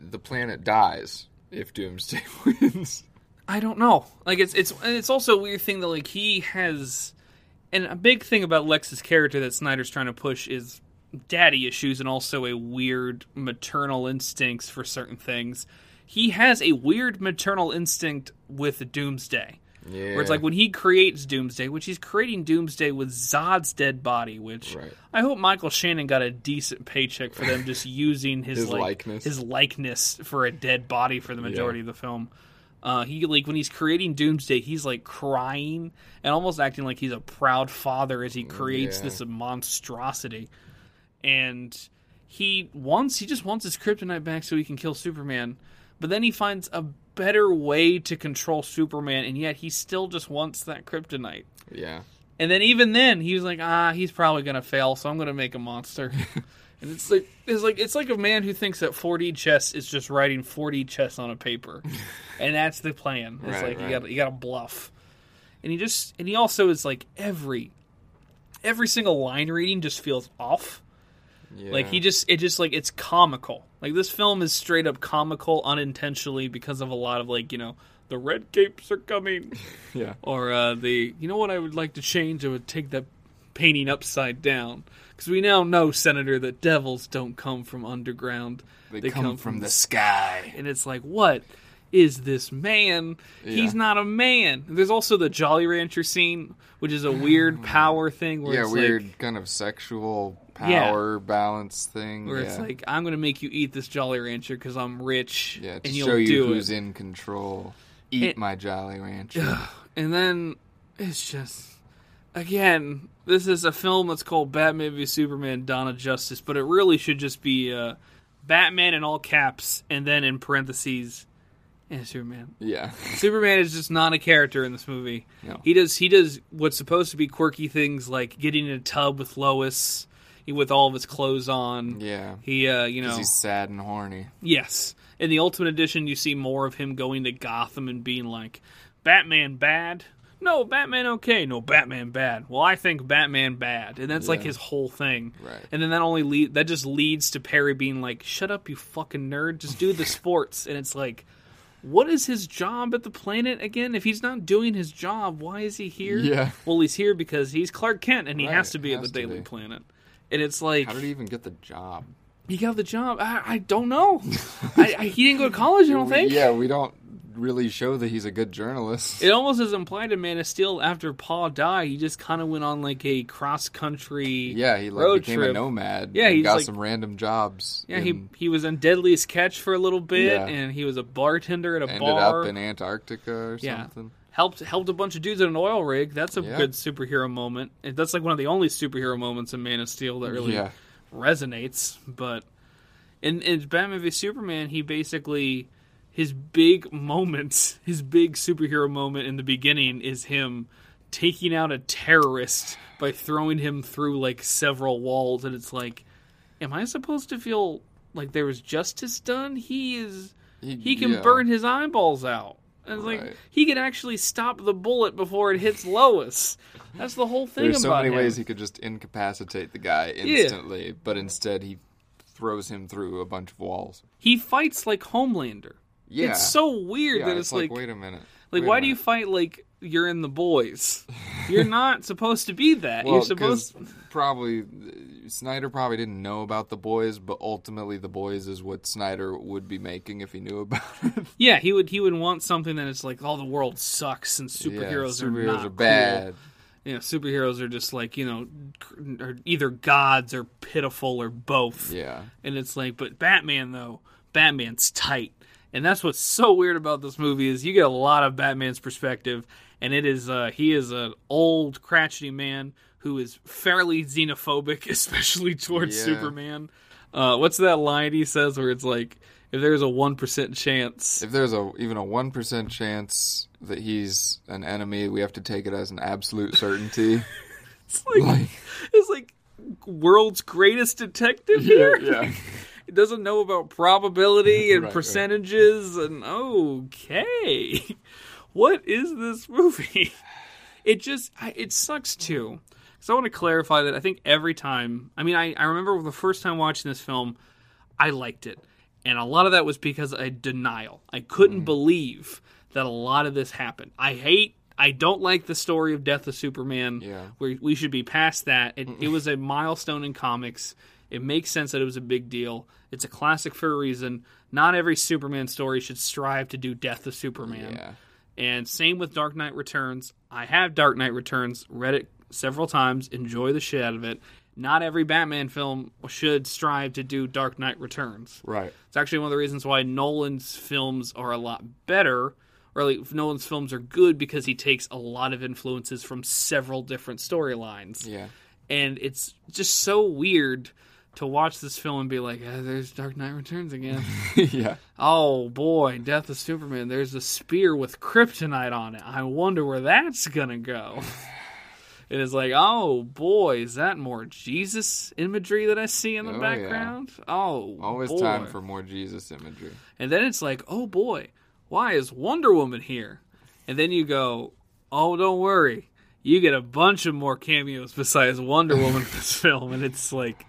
[SPEAKER 2] The planet dies if Doomsday wins.
[SPEAKER 1] I don't know. Like it's it's and it's also a weird thing that like he has and a big thing about Lex's character that Snyder's trying to push is daddy issues and also a weird maternal instincts for certain things. He has a weird maternal instinct with Doomsday.
[SPEAKER 2] Yeah.
[SPEAKER 1] Where it's like when he creates Doomsday, which he's creating Doomsday with Zod's dead body, which
[SPEAKER 2] Right.
[SPEAKER 1] I hope Michael Shannon got a decent paycheck for them just using his,
[SPEAKER 2] His
[SPEAKER 1] like,
[SPEAKER 2] likeness.
[SPEAKER 1] his likeness for a dead body for the majority of the film. Uh, he like when he's creating Doomsday, he's like crying and almost acting like he's a proud father as he creates
[SPEAKER 2] Yeah.
[SPEAKER 1] this monstrosity. And he wants he just wants his kryptonite back so he can kill Superman. But then he finds a better way to control Superman, and yet he still just wants that kryptonite.
[SPEAKER 2] yeah.
[SPEAKER 1] And then even then, he was like, ah, he's probably gonna fail, so I'm gonna make a monster. and it's like it's like it's like a man who thinks that 4D chess is just writing 4D chess on a paper, and that's the plan. It's
[SPEAKER 2] Right,
[SPEAKER 1] like you
[SPEAKER 2] right.
[SPEAKER 1] got you got to bluff. And he just and he also is like every every single line reading just feels off.
[SPEAKER 2] Yeah.
[SPEAKER 1] Like he just it just like it's comical. Like this film is straight up comical unintentionally because of a lot of like, you know, the red capes are coming
[SPEAKER 2] Yeah.
[SPEAKER 1] or uh the you know what I would like to change I would take that painting upside down because we now know senator that devils don't come from underground.
[SPEAKER 2] They, come, from the sky.
[SPEAKER 1] and it's like what is this man? He's not a man. There's also the Jolly Rancher scene, which is a weird power thing where
[SPEAKER 2] Yeah, weird
[SPEAKER 1] like
[SPEAKER 2] kind of sexual
[SPEAKER 1] Yeah.
[SPEAKER 2] power balance thing.
[SPEAKER 1] where
[SPEAKER 2] yeah.
[SPEAKER 1] it's like I'm gonna make you eat this Jolly Rancher because I'm rich
[SPEAKER 2] yeah, to
[SPEAKER 1] and you'll
[SPEAKER 2] show you
[SPEAKER 1] do
[SPEAKER 2] who's
[SPEAKER 1] it.
[SPEAKER 2] in control. Eat
[SPEAKER 1] It-
[SPEAKER 2] my Jolly Rancher.
[SPEAKER 1] And then it's just again, this is a film that's called Batman v Superman: Dawn of Justice, but it really should just be uh, Batman in all caps, and then in parentheses, and Superman.
[SPEAKER 2] yeah.
[SPEAKER 1] Superman is just not a character in this movie.
[SPEAKER 2] No.
[SPEAKER 1] He does he does what's supposed to be quirky things like getting in a tub with Lois, with all of his clothes on.
[SPEAKER 2] Yeah.
[SPEAKER 1] He, uh, you know,
[SPEAKER 2] he's sad and horny.
[SPEAKER 1] Yes. In the Ultimate Edition, you see more of him going to Gotham and being like, Batman bad? No, Batman okay. No, Batman bad. Well, I think Batman bad. And that's like his whole thing.
[SPEAKER 2] Right.
[SPEAKER 1] And then that only lead that just leads to Perry being like, "Shut up, you fucking nerd. Just do the sports." and it's like, what is his job at the planet again? If he's not doing his job, why is he here?
[SPEAKER 2] Yeah.
[SPEAKER 1] Well, he's here because he's Clark Kent and he
[SPEAKER 2] Right,
[SPEAKER 1] has to be at the Daily
[SPEAKER 2] be.
[SPEAKER 1] Planet. And it's like
[SPEAKER 2] How did he even get the job?
[SPEAKER 1] he got the job. I, I don't know. I, I, he didn't go to college. I don't think.
[SPEAKER 2] Yeah, we don't really show that he's a good journalist.
[SPEAKER 1] It almost is implied in Man of Steel after Paul died, he just kind of went on like a cross country.
[SPEAKER 2] yeah, he like
[SPEAKER 1] road
[SPEAKER 2] became
[SPEAKER 1] trip.
[SPEAKER 2] a nomad.
[SPEAKER 1] Yeah, he's
[SPEAKER 2] got
[SPEAKER 1] like-
[SPEAKER 2] some random jobs.
[SPEAKER 1] Yeah, he he was in Deadliest Catch for a little bit,
[SPEAKER 2] Yeah.
[SPEAKER 1] and he was a bartender at a
[SPEAKER 2] ended
[SPEAKER 1] bar.
[SPEAKER 2] up in Antarctica or
[SPEAKER 1] Yeah.
[SPEAKER 2] something.
[SPEAKER 1] Helped helped a bunch of dudes in an oil rig. That's a
[SPEAKER 2] Yeah.
[SPEAKER 1] good superhero moment. That's like one of the only superhero moments in Man of Steel that really
[SPEAKER 2] Yeah.
[SPEAKER 1] resonates. But in, in Batman v Superman, he basically his big moment, his big superhero moment in the beginning is him taking out a terrorist by throwing him through like several walls, and it's like, am I supposed to feel like there was justice done? He is. He can
[SPEAKER 2] yeah.
[SPEAKER 1] burn his eyeballs out. And it's like he can actually stop the bullet before it hits Lois. That's the whole thing
[SPEAKER 2] There's so many
[SPEAKER 1] him.
[SPEAKER 2] ways he could just incapacitate the guy instantly, but instead he throws him through a bunch of walls.
[SPEAKER 1] he fights like Homelander.
[SPEAKER 2] Yeah,
[SPEAKER 1] It's so weird
[SPEAKER 2] yeah,
[SPEAKER 1] that
[SPEAKER 2] it's
[SPEAKER 1] it's,
[SPEAKER 2] like,
[SPEAKER 1] like,
[SPEAKER 2] wait a minute.
[SPEAKER 1] like why do you fight like you're in the boys? You're not supposed to be that.
[SPEAKER 2] Well,
[SPEAKER 1] you're supposed
[SPEAKER 2] probably uh, Snyder probably didn't know about the boys, but ultimately the boys is what Snyder would be making if he knew about it.
[SPEAKER 1] Yeah, he would he would want something that it's like all the world sucks and superheroes,
[SPEAKER 2] yeah,
[SPEAKER 1] are not
[SPEAKER 2] are
[SPEAKER 1] cool.
[SPEAKER 2] bad.
[SPEAKER 1] You know, superheroes are just like, you know, are either gods or pitiful or both.
[SPEAKER 2] Yeah,
[SPEAKER 1] And it's like, but Batman though, Batman's tight. And that's what's so weird about this movie is you get a lot of Batman's perspective and it is uh, he is an old crotchety man who is fairly xenophobic, especially towards
[SPEAKER 2] Yeah.
[SPEAKER 1] Superman. Uh, what's that line he says where it's like, if there's a one percent chance,
[SPEAKER 2] If there's a even a one percent chance that he's an enemy, we have to take it as an absolute certainty.
[SPEAKER 1] it's like,
[SPEAKER 2] like,
[SPEAKER 1] it's like world's greatest detective here.
[SPEAKER 2] yeah.
[SPEAKER 1] He doesn't know about probability and
[SPEAKER 2] Right, right.
[SPEAKER 1] percentages and okay. What is this movie? It just it sucks too. So I want to clarify that I think every time, I mean I I remember the first time watching this film, I liked it. And a lot of that was because I denial. I couldn't mm. believe that a lot of this happened. I hate I don't like the story of Death of Superman.
[SPEAKER 2] Yeah.
[SPEAKER 1] We, we should be past that. It, it was a milestone in comics. It makes sense that it was a big deal. It's a classic for a reason. Not every Superman story should strive to do Death of Superman.
[SPEAKER 2] Yeah.
[SPEAKER 1] And same with Dark Knight Returns. I have Dark Knight Returns, read it several times, enjoy the shit out of it. Not every Batman film should strive to do Dark Knight Returns.
[SPEAKER 2] Right.
[SPEAKER 1] It's actually one of the reasons why Nolan's films are a lot better, or like Nolan's films are good because he takes a lot of influences from several different storylines.
[SPEAKER 2] Yeah.
[SPEAKER 1] And it's just so weird to watch this film and be like, ah, there's Dark Knight Returns again.
[SPEAKER 2] yeah.
[SPEAKER 1] oh boy, Death of Superman. There's a spear with kryptonite on it. I wonder where that's gonna go. And It is like, oh boy, is that more Jesus imagery that I see in the
[SPEAKER 2] Oh, yeah.
[SPEAKER 1] background? Oh,
[SPEAKER 2] Always
[SPEAKER 1] boy.
[SPEAKER 2] time for more Jesus imagery.
[SPEAKER 1] And then it's like, oh boy, why is Wonder Woman here? And then you go, oh, don't worry, you get a bunch of more cameos besides Wonder Woman in this film, and it's like,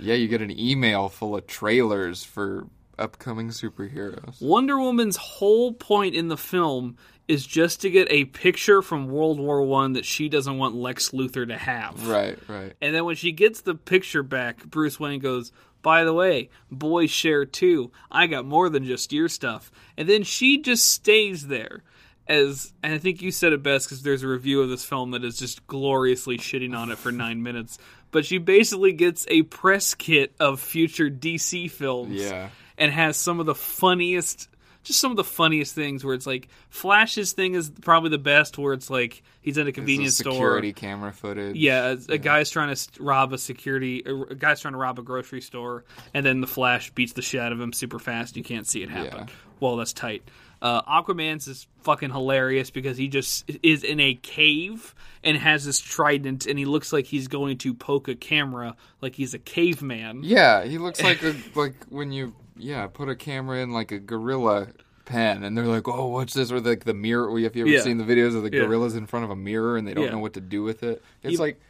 [SPEAKER 2] Yeah, you get an email full of trailers for upcoming superheroes.
[SPEAKER 1] Wonder Woman's whole point in the film is just to get a picture from World War One that she doesn't want Lex Luthor to have.
[SPEAKER 2] Right, right.
[SPEAKER 1] And then when she gets the picture back, Bruce Wayne goes, By the way, boys share too. I got more than just your stuff. And then she just stays there. As and I think you said it best because there's a review of this film that is just gloriously shitting on it for nine minutes. But she basically gets a press kit of future DC films
[SPEAKER 2] Yeah.
[SPEAKER 1] and has some of the funniest just some of the funniest things where it's like Flash's thing is probably the best where it's like he's in a convenience store
[SPEAKER 2] security camera footage.
[SPEAKER 1] yeah, a, a guy's trying to rob a security. A guy's trying to rob a grocery store, and then the Flash beats the shit out of him super fast. You can't see it happen.
[SPEAKER 2] Yeah.
[SPEAKER 1] Well, that's tight. Uh, Aquaman's is fucking hilarious because he just is in a cave and has this trident, and he looks like he's going to poke a camera like he's a caveman.
[SPEAKER 2] Yeah, he looks like a like when you yeah put a camera in like a gorilla pen, and they're like, oh, what's this? Or like the mirror. Have you ever
[SPEAKER 1] Yeah.
[SPEAKER 2] seen the videos of the
[SPEAKER 1] Yeah.
[SPEAKER 2] gorillas in front of a mirror and they don't
[SPEAKER 1] Yeah.
[SPEAKER 2] know what to do with it? It's
[SPEAKER 1] He-
[SPEAKER 2] like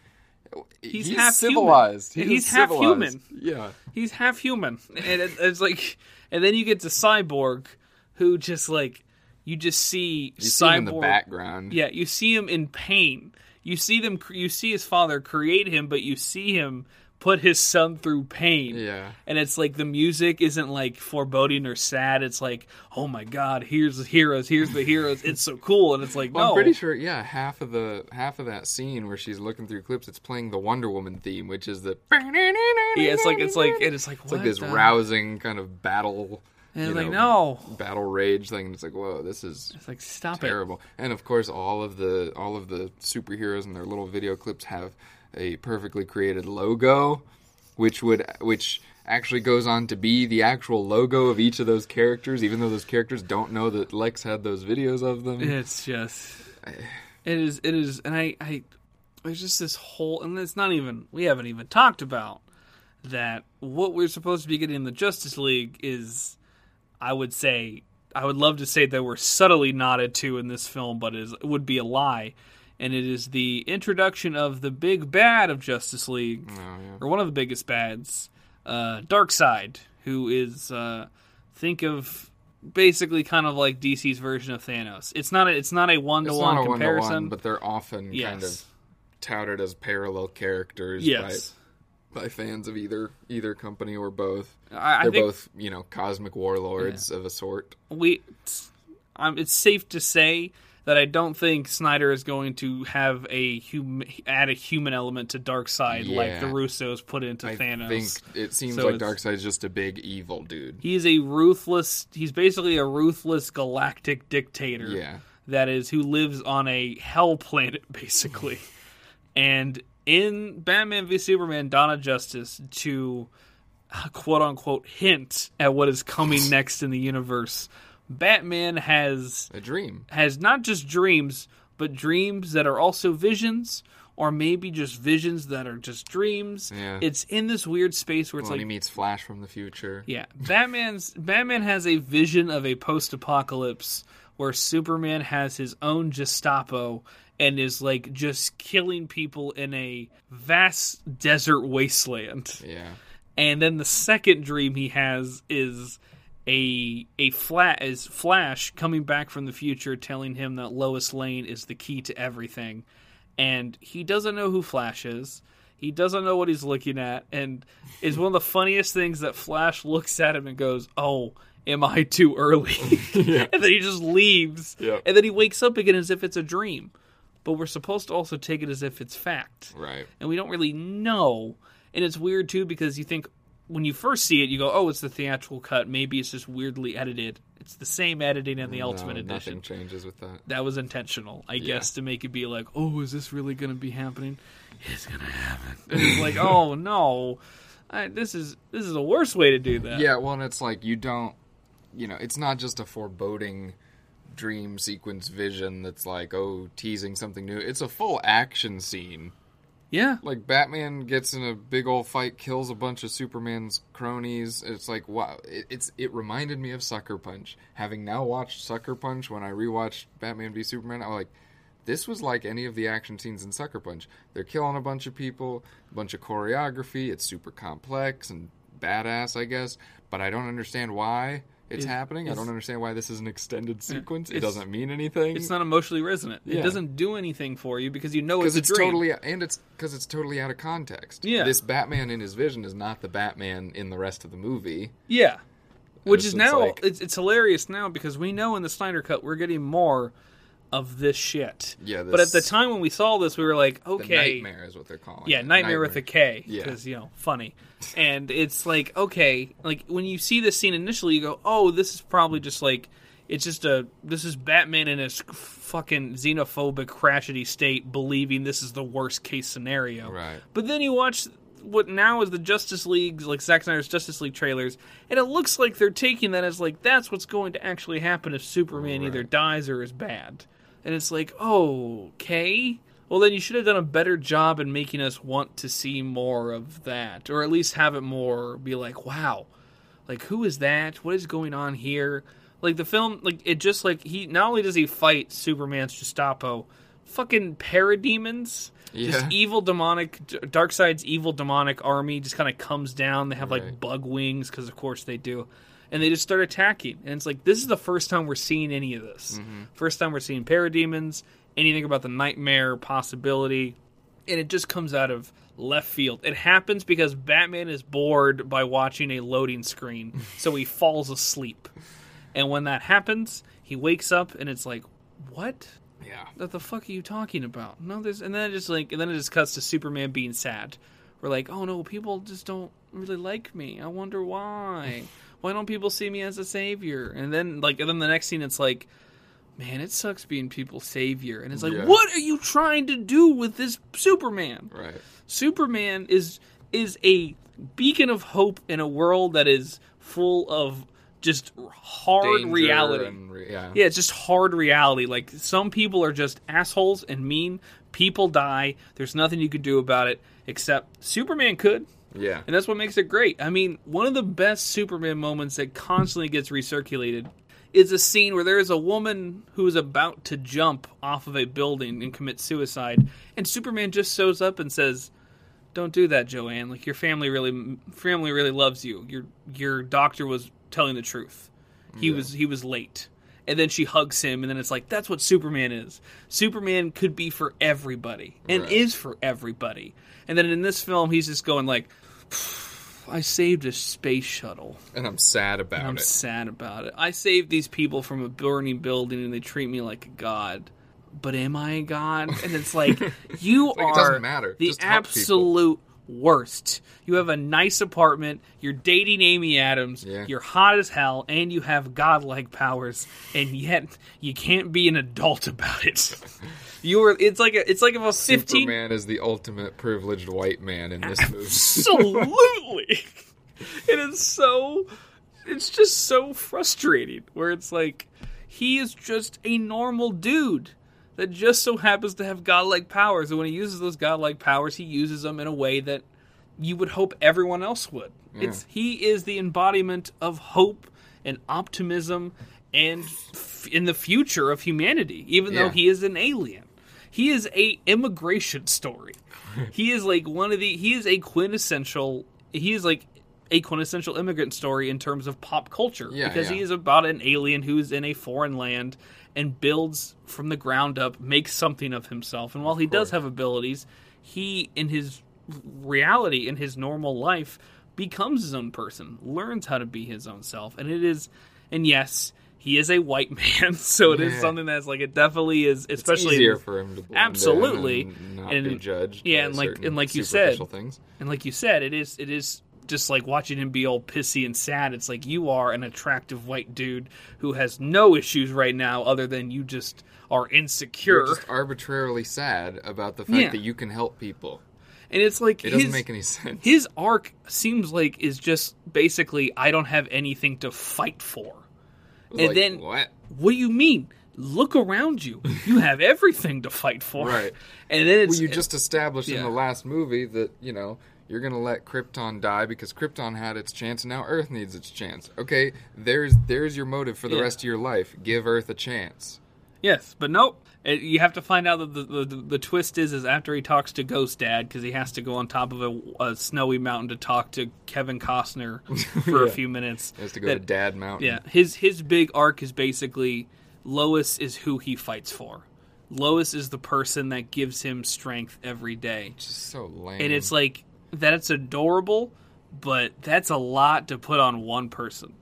[SPEAKER 1] He's half
[SPEAKER 2] civilized. He
[SPEAKER 1] He's half
[SPEAKER 2] civilized.
[SPEAKER 1] human.
[SPEAKER 2] Yeah,
[SPEAKER 1] he's half human and it, it's like and then you get to cyborg who just like you just see
[SPEAKER 2] you see
[SPEAKER 1] cyborg
[SPEAKER 2] him in the background.
[SPEAKER 1] yeah you see him in pain you see them you see his father create him but you see him put his son through pain
[SPEAKER 2] Yeah.
[SPEAKER 1] and it's like the music isn't like foreboding or sad it's like oh my god here's the heroes here's the heroes it's so cool and it's like
[SPEAKER 2] Well,
[SPEAKER 1] no
[SPEAKER 2] I'm pretty sure. Yeah, half of the half of that scene where she's looking through clips, it's playing the Wonder Woman theme, which is the
[SPEAKER 1] yeah it's like it's like it's like
[SPEAKER 2] it's like this
[SPEAKER 1] the-
[SPEAKER 2] rousing kind of battle.
[SPEAKER 1] And like
[SPEAKER 2] know,
[SPEAKER 1] no
[SPEAKER 2] battle rage thing. And it's like, whoa, this is
[SPEAKER 1] it's like stop it
[SPEAKER 2] terrible. And of course, all of the all of the superheroes and their little video clips have a perfectly created logo, which would which actually goes on to be the actual logo of each of those characters, even though those characters don't know that Lex had those videos of them.
[SPEAKER 1] It's just it is it is and I I there's just this whole and it's not even we haven't even talked about that what we're supposed to be getting in the Justice League is I would say I would love to say that we're subtly nodded to in this film but is it would be a lie and it is the introduction of the big bad of Justice League
[SPEAKER 2] Oh, yeah.
[SPEAKER 1] or one of the biggest bads, uh, Darkseid, who is uh, think of basically kind of like DC's version of Thanos. It's not a, it's not a one to one
[SPEAKER 2] not a one to
[SPEAKER 1] comparison,
[SPEAKER 2] one, but they're often kind of touted as parallel characters
[SPEAKER 1] yes.
[SPEAKER 2] By, fans of either either company or both.
[SPEAKER 1] I, I
[SPEAKER 2] They're
[SPEAKER 1] think
[SPEAKER 2] both, you know, cosmic warlords of a sort.
[SPEAKER 1] we. Um, it's safe to say that I don't think Snyder is going to have a hum- add a human element to Darkseid like
[SPEAKER 2] Yeah.
[SPEAKER 1] the Russos put into
[SPEAKER 2] I
[SPEAKER 1] Thanos.
[SPEAKER 2] think it seems
[SPEAKER 1] So
[SPEAKER 2] like
[SPEAKER 1] it's-
[SPEAKER 2] Darkseid's just a big evil dude.
[SPEAKER 1] He's a ruthless. He's basically a ruthless galactic dictator.
[SPEAKER 2] Yeah.
[SPEAKER 1] that is who lives on a hell planet basically. and in Batman v Superman Dawn of Justice to uh, quote unquote hint at what is coming next in the universe, Batman has
[SPEAKER 2] A dream.
[SPEAKER 1] has not just dreams, but dreams that are also visions, or maybe just visions that are just dreams.
[SPEAKER 2] Yeah.
[SPEAKER 1] It's in this weird space where it's
[SPEAKER 2] When
[SPEAKER 1] like
[SPEAKER 2] he meets Flash from the future.
[SPEAKER 1] yeah, Batman's Batman has a vision of a post-apocalypse where Superman has his own Gestapo and is like just killing people in a vast desert wasteland.
[SPEAKER 2] Yeah.
[SPEAKER 1] And then the second dream he has is a a flat is Flash coming back from the future telling him that Lois Lane is the key to everything. And he doesn't know who Flash is. He doesn't know what he's looking at and is one of the funniest things that Flash looks at him and goes, "Oh, am I too early?" and then he just leaves.
[SPEAKER 2] Yep.
[SPEAKER 1] And then he wakes up again as if it's a dream. But we're supposed to also take it as if it's fact
[SPEAKER 2] Right.
[SPEAKER 1] and we don't really know. And it's weird too because you think when you first see it, you go, "Oh, it's the theatrical cut. Maybe it's just weirdly edited." It's the same editing in the Ultimate
[SPEAKER 2] No,
[SPEAKER 1] Edition.
[SPEAKER 2] Nothing changes with that.
[SPEAKER 1] That was intentional, I guess, to make it be like, "Oh, is this really going to be happening? It's going to happen." And it's like, "Oh no, I, this is this is the worst way to do that."
[SPEAKER 2] Yeah, well, and it's like you don't, you know, it's not just a foreboding dream sequence vision that's like, oh, teasing something new. It's a full action scene.
[SPEAKER 1] yeah,
[SPEAKER 2] Like Batman gets in a big old fight, kills a bunch of Superman's cronies. It's like wow, it, it's it reminded me of Sucker Punch. Having now watched Sucker Punch, when I rewatched Batman v Superman, I was like, this was like any of the action scenes in Sucker Punch. They're killing a bunch of people, a bunch of choreography. It's super complex and badass, I guess. But I don't understand why it's
[SPEAKER 1] It-
[SPEAKER 2] happening. I don't understand why this is an extended sequence. It doesn't mean anything.
[SPEAKER 1] it's not emotionally resonant. It doesn't do anything for you because you know it's
[SPEAKER 2] it's
[SPEAKER 1] dream.
[SPEAKER 2] totally and it's because it's totally out of context.
[SPEAKER 1] Yeah.
[SPEAKER 2] this Batman in his vision is not the Batman in the rest of the movie.
[SPEAKER 1] Yeah. Which is now
[SPEAKER 2] like-
[SPEAKER 1] it's, it's hilarious now because we know in the Snyder cut we're getting more of this shit.
[SPEAKER 2] Yeah,
[SPEAKER 1] But at the time when we saw this, we were like, okay,
[SPEAKER 2] nightmare is what they're calling.
[SPEAKER 1] yeah,
[SPEAKER 2] it.
[SPEAKER 1] nightmare, with a K,
[SPEAKER 2] Yeah.
[SPEAKER 1] because you know, funny. And it's like, okay, like when you see this scene initially, you go, oh, this is probably just like. It's just a. This is Batman in his fucking xenophobic, crashity state, believing this is the worst case scenario.
[SPEAKER 2] Right.
[SPEAKER 1] But then you watch what now is the Justice League, like Zack Snyder's Justice League trailers, and it looks like they're taking that as like that's what's going to actually happen if Superman either dies or is bad. And it's like, okay. Well, then you should have done a better job in making us want to see more of that, or at least have it more be like, wow, like who is that? What is going on here? Like the film, like it just like he not only does he fight Superman's Gestapo, fucking parademons,
[SPEAKER 2] Yeah.
[SPEAKER 1] just evil demonic, Darkseid's evil demonic army just kind of comes down. They have like bug wings because of course they do, and they just start attacking. And it's like this is the first time we're seeing any of this. Mm-hmm. First time we're seeing parademons, anything about the nightmare possibility, and it just comes out of left field. It happens because Batman is bored by watching a loading screen, so he falls asleep. And when that happens, he wakes up and it's like, "What?
[SPEAKER 2] Yeah.
[SPEAKER 1] What the fuck are you talking about?" No, there's and then it just like and then it just cuts to Superman being sad. We're like, "Oh no, people just don't really like me. I wonder why. Why don't people see me as a savior?" And then like and then the next scene it's like Man, it sucks being people's savior. And it's like,
[SPEAKER 2] Yeah.
[SPEAKER 1] what are you trying to do with this Superman?
[SPEAKER 2] Right.
[SPEAKER 1] Superman is is a beacon of hope in a world that is full of just hard
[SPEAKER 2] Danger
[SPEAKER 1] reality.
[SPEAKER 2] and yeah.
[SPEAKER 1] Yeah, it's just hard reality. Like some people are just assholes and mean. People die. There's nothing you could do about it except Superman could.
[SPEAKER 2] Yeah.
[SPEAKER 1] And that's what makes it great. I mean, one of the best Superman moments that constantly gets recirculated is a scene where there is a woman who is about to jump off of a building and commit suicide, and Superman just shows up and says, "Don't do that, Joanne. Like your family really, family really loves you. Your your doctor was telling the truth. He was he was late." And then she hugs him, and then it's like that's what Superman is. Superman could be for everybody, and
[SPEAKER 2] Right.
[SPEAKER 1] is for everybody. And then in this film, he's just going like, "I saved a space shuttle.
[SPEAKER 2] And I'm sad about it.
[SPEAKER 1] I'm
[SPEAKER 2] it.
[SPEAKER 1] sad about it. I saved these people from a burning building, and they treat me like a god. But am I a god? And it's like you
[SPEAKER 2] like, it
[SPEAKER 1] are
[SPEAKER 2] doesn't matter.
[SPEAKER 1] the absolute worst. You have a nice apartment, you're dating Amy Adams,
[SPEAKER 2] Yeah.
[SPEAKER 1] you're hot as hell, and you have godlike powers, and yet you can't be an adult about it. You were it's like a, it's like if a 15
[SPEAKER 2] Superman is the ultimate privileged white man in this movie.
[SPEAKER 1] Absolutely. it is so it's just so frustrating where it's like he is just a normal dude that just so happens to have godlike powers and when he uses those godlike powers he uses them in a way that you would hope everyone else would. Mm. It's he is the embodiment of hope and optimism and f- in the future of humanity even though he is an alien. He is a immigration story. he is like one of the he is a quintessential he is like a quintessential immigrant story in terms of pop culture
[SPEAKER 2] Yeah,
[SPEAKER 1] because he is about an alien who's in a foreign land and builds from the ground up, makes something of himself. And while he does have abilities, he in his reality in his normal life becomes his own person, learns how to be his own self. And it is and yes, he is a white man, so it is
[SPEAKER 2] Yeah.
[SPEAKER 1] something that's like it definitely is especially
[SPEAKER 2] it's easier for him to
[SPEAKER 1] Absolutely.
[SPEAKER 2] and not
[SPEAKER 1] And-
[SPEAKER 2] be judged.
[SPEAKER 1] yeah, and like- and like you said-
[SPEAKER 2] things.
[SPEAKER 1] And like you said, it is it is just like watching him be all pissy and sad. It's like you are an attractive white dude who has no issues right now other than you just are insecure.
[SPEAKER 2] Just arbitrarily sad about the fact
[SPEAKER 1] Yeah.
[SPEAKER 2] that you can help people.
[SPEAKER 1] and it's like
[SPEAKER 2] It doesn't make any sense.
[SPEAKER 1] his arc seems like is just basically I don't have anything to fight for. and
[SPEAKER 2] Like,
[SPEAKER 1] then-
[SPEAKER 2] what?
[SPEAKER 1] What do you mean? Look around you. You have everything to fight for.
[SPEAKER 2] Right.
[SPEAKER 1] And then it's
[SPEAKER 2] Well, you just established in the last movie that you know you're gonna let Krypton die because Krypton had its chance and now Earth needs its chance. Okay, there's there's your motive for the
[SPEAKER 1] Yeah.
[SPEAKER 2] rest of your life. Give Earth a chance.
[SPEAKER 1] Yes, but nope. It, you have to find out that the, the the twist is is after he talks to Ghost Dad because he has to go on top of a, a snowy mountain to talk to Kevin Costner for a few minutes.
[SPEAKER 2] He has to go
[SPEAKER 1] that-
[SPEAKER 2] to Dad Mountain.
[SPEAKER 1] Yeah, his his big arc is basically Lois is who he fights for. Lois is the person that gives him strength every day,
[SPEAKER 2] Just so lame.
[SPEAKER 1] and it's like that. It's adorable, but that's a lot to put on one person.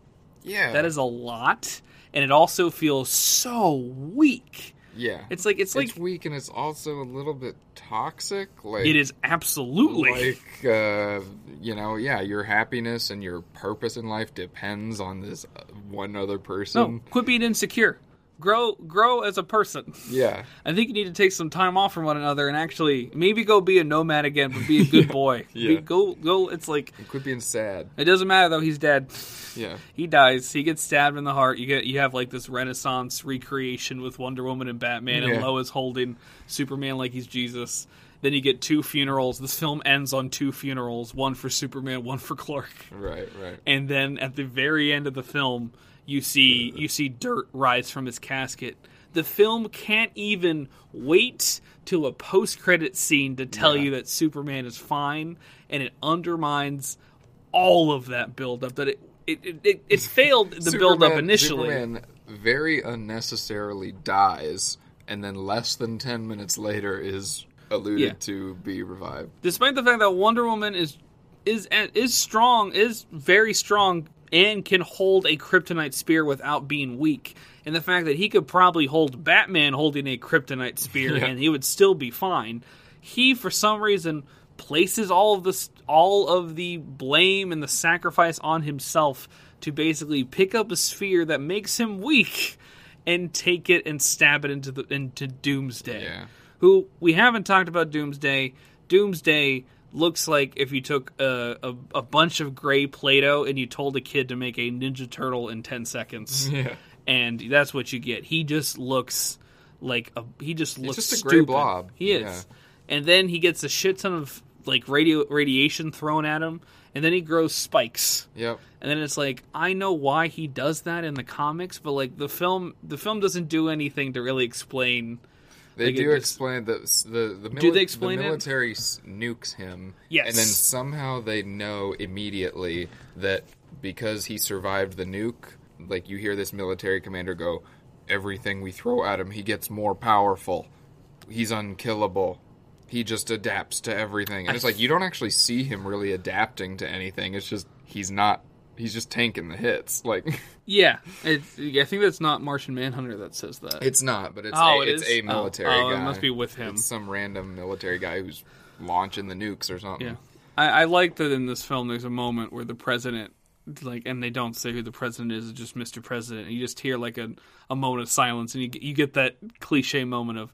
[SPEAKER 2] yeah,
[SPEAKER 1] That is a lot, and it also feels so weak.
[SPEAKER 2] yeah.
[SPEAKER 1] It's like it's like
[SPEAKER 2] it's weak and it's also a little bit toxic. Like
[SPEAKER 1] It is absolutely.
[SPEAKER 2] like uh, you know, yeah, your happiness and your purpose in life depends on this uh, one other person.
[SPEAKER 1] no, quit being insecure. Grow, grow as a person.
[SPEAKER 2] Yeah,
[SPEAKER 1] I think you need to take some time off from one another and actually maybe go be a nomad again, but be a good boy.
[SPEAKER 2] Yeah.
[SPEAKER 1] Be- go, go. It's like
[SPEAKER 2] and quit being sad.
[SPEAKER 1] it doesn't matter though. He's dead.
[SPEAKER 2] Yeah,
[SPEAKER 1] He dies. He gets stabbed in the heart. You get you have like this Renaissance recreation with Wonder Woman and Batman, and
[SPEAKER 2] Yeah.
[SPEAKER 1] Lois holding Superman like he's Jesus. Then you get two funerals. This film ends on two funerals: one for Superman, one for Clark.
[SPEAKER 2] right, right.
[SPEAKER 1] and then at the very end of the film you see you see dirt rise from his casket the film can't even wait till a post-credit scene to tell
[SPEAKER 2] Yeah.
[SPEAKER 1] you that superman is fine and it undermines all of that build-up that it it, it, it, it failed the build-up initially
[SPEAKER 2] Superman very unnecessarily dies, and then less than ten minutes later is alluded
[SPEAKER 1] Yeah.
[SPEAKER 2] to be revived.
[SPEAKER 1] despite the fact that Wonder Woman is is is strong, is very strong, and can hold a kryptonite spear without being weak. And the fact that he could probably hold Batman holding a kryptonite spear
[SPEAKER 2] Yeah.
[SPEAKER 1] and he would still be fine. He, for some reason, places all of this, all of the blame and the sacrifice on himself to basically pick up a sphere that makes him weak and take it and stab it into the into Doomsday
[SPEAKER 2] Yeah.
[SPEAKER 1] who we haven't talked about Doomsday. Doomsday looks like if you took a, a, a bunch of gray Play-Doh and you told a kid to make a Ninja Turtle in 10 seconds.
[SPEAKER 2] Yeah,
[SPEAKER 1] And that's what you get. He just looks like a he just looks
[SPEAKER 2] just a gray
[SPEAKER 1] stupid.
[SPEAKER 2] blob.
[SPEAKER 1] He is.
[SPEAKER 2] Yeah.
[SPEAKER 1] And then he gets a shit ton of like radio radiation thrown at him and then he grows spikes.
[SPEAKER 2] yep.
[SPEAKER 1] And then it's like I know why he does that in the comics, but like the film the film doesn't do anything to really explain
[SPEAKER 2] They
[SPEAKER 1] Like,
[SPEAKER 2] do
[SPEAKER 1] just-
[SPEAKER 2] explain that s- the the, mili-
[SPEAKER 1] Do they explain
[SPEAKER 2] the military s nukes him.
[SPEAKER 1] Yes.
[SPEAKER 2] and then somehow they know immediately that because he survived the nuke, like you hear this military commander go, "Everything we throw at him, he gets more powerful. He's unkillable." He just adapts to everything, and it's like you don't actually see him really adapting to anything. It's just he's not. He's just tanking the hits. Like
[SPEAKER 1] Yeah, I think that's not Martian Manhunter that says that.
[SPEAKER 2] it's not, but it's
[SPEAKER 1] Oh,
[SPEAKER 2] a,
[SPEAKER 1] it
[SPEAKER 2] it's
[SPEAKER 1] is?
[SPEAKER 2] a
[SPEAKER 1] Oh.
[SPEAKER 2] military
[SPEAKER 1] Oh, it
[SPEAKER 2] guy.
[SPEAKER 1] must be with him.
[SPEAKER 2] It's some random military guy who's launching the nukes or something.
[SPEAKER 1] yeah, I, I like that in this film there's a moment where the president like and they don't say who the president is it's just mr president and you just hear like a, a moment of silence and you, get- you get that cliche moment of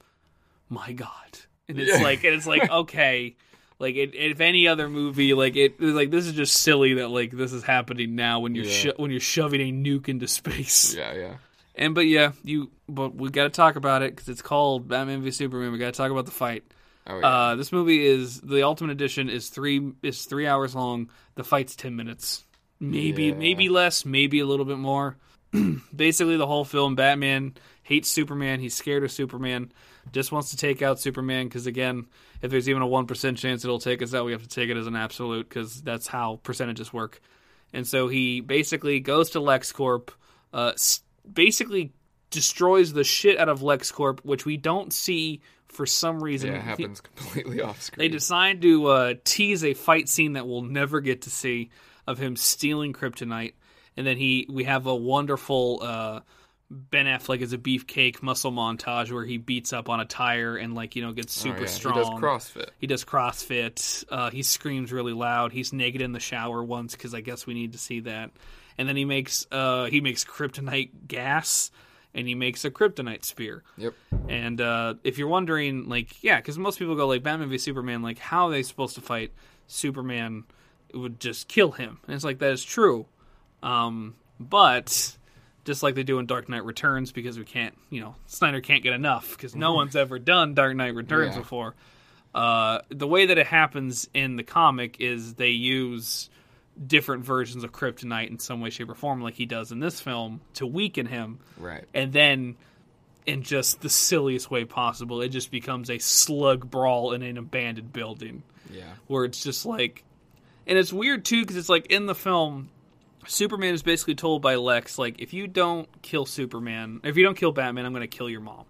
[SPEAKER 1] my god and it's
[SPEAKER 2] Yeah.
[SPEAKER 1] like and it's like okay like it, if any other movie like it like this is just silly that like this is happening now when you're
[SPEAKER 2] Yeah.
[SPEAKER 1] sho- when you're shoving a nuke into space
[SPEAKER 2] Yeah, yeah.
[SPEAKER 1] and but yeah you but we got to talk about it because it's called batman v superman we got to talk about the fight
[SPEAKER 2] Oh yeah.
[SPEAKER 1] uh, this movie is the Ultimate Edition is three is three hours long. The fight's ten minutes, maybe
[SPEAKER 2] Yeah.
[SPEAKER 1] maybe less, maybe a little bit more. Basically, the whole film, Batman hates Superman. He's scared of Superman. Just wants to take out Superman because again, if there's even a one percent chance it'll take us out, we have to take it as an absolute because that's how percentages work. And so he basically goes to LexCorp, uh, basically destroys the shit out of LexCorp, which we don't see for some reason.
[SPEAKER 2] yeah, it
[SPEAKER 1] He-
[SPEAKER 2] happens completely off screen.
[SPEAKER 1] they decide to uh, tease a fight scene that we'll never get to see of him stealing kryptonite, and then he we have a wonderful uh, Ben Affleck is a beefcake muscle montage where he beats up on a tire and like you know gets
[SPEAKER 2] Oh,
[SPEAKER 1] super
[SPEAKER 2] yeah.
[SPEAKER 1] strong.
[SPEAKER 2] He does CrossFit.
[SPEAKER 1] He does CrossFit. Uh, he screams really loud. He's naked in the shower once because I guess we need to see that. And then he makes uh, he makes kryptonite gas, and he makes a kryptonite spear.
[SPEAKER 2] Yep.
[SPEAKER 1] And uh, if you're wondering, like, yeah, because most people go like Batman v Superman, like, how are they supposed to fight Superman? It would just kill him, and it's like that is true. Um, but just like they do in Dark Knight Returns, because we can't, you know, Snyder can't get enough because no one's ever done Dark Knight Returns
[SPEAKER 2] Yeah.
[SPEAKER 1] before. Uh, the way that it happens in the comic is they use different versions of Kryptonite in some way, shape, or form, like he does in this film, to weaken him
[SPEAKER 2] Right.
[SPEAKER 1] and then in just the silliest way possible it just becomes a slug brawl in an abandoned building
[SPEAKER 2] Yeah.
[SPEAKER 1] where it's just like and it's weird too because it's like in the film superman is basically told by lex like if you don't kill superman if you don't kill batman i'm going to kill your mom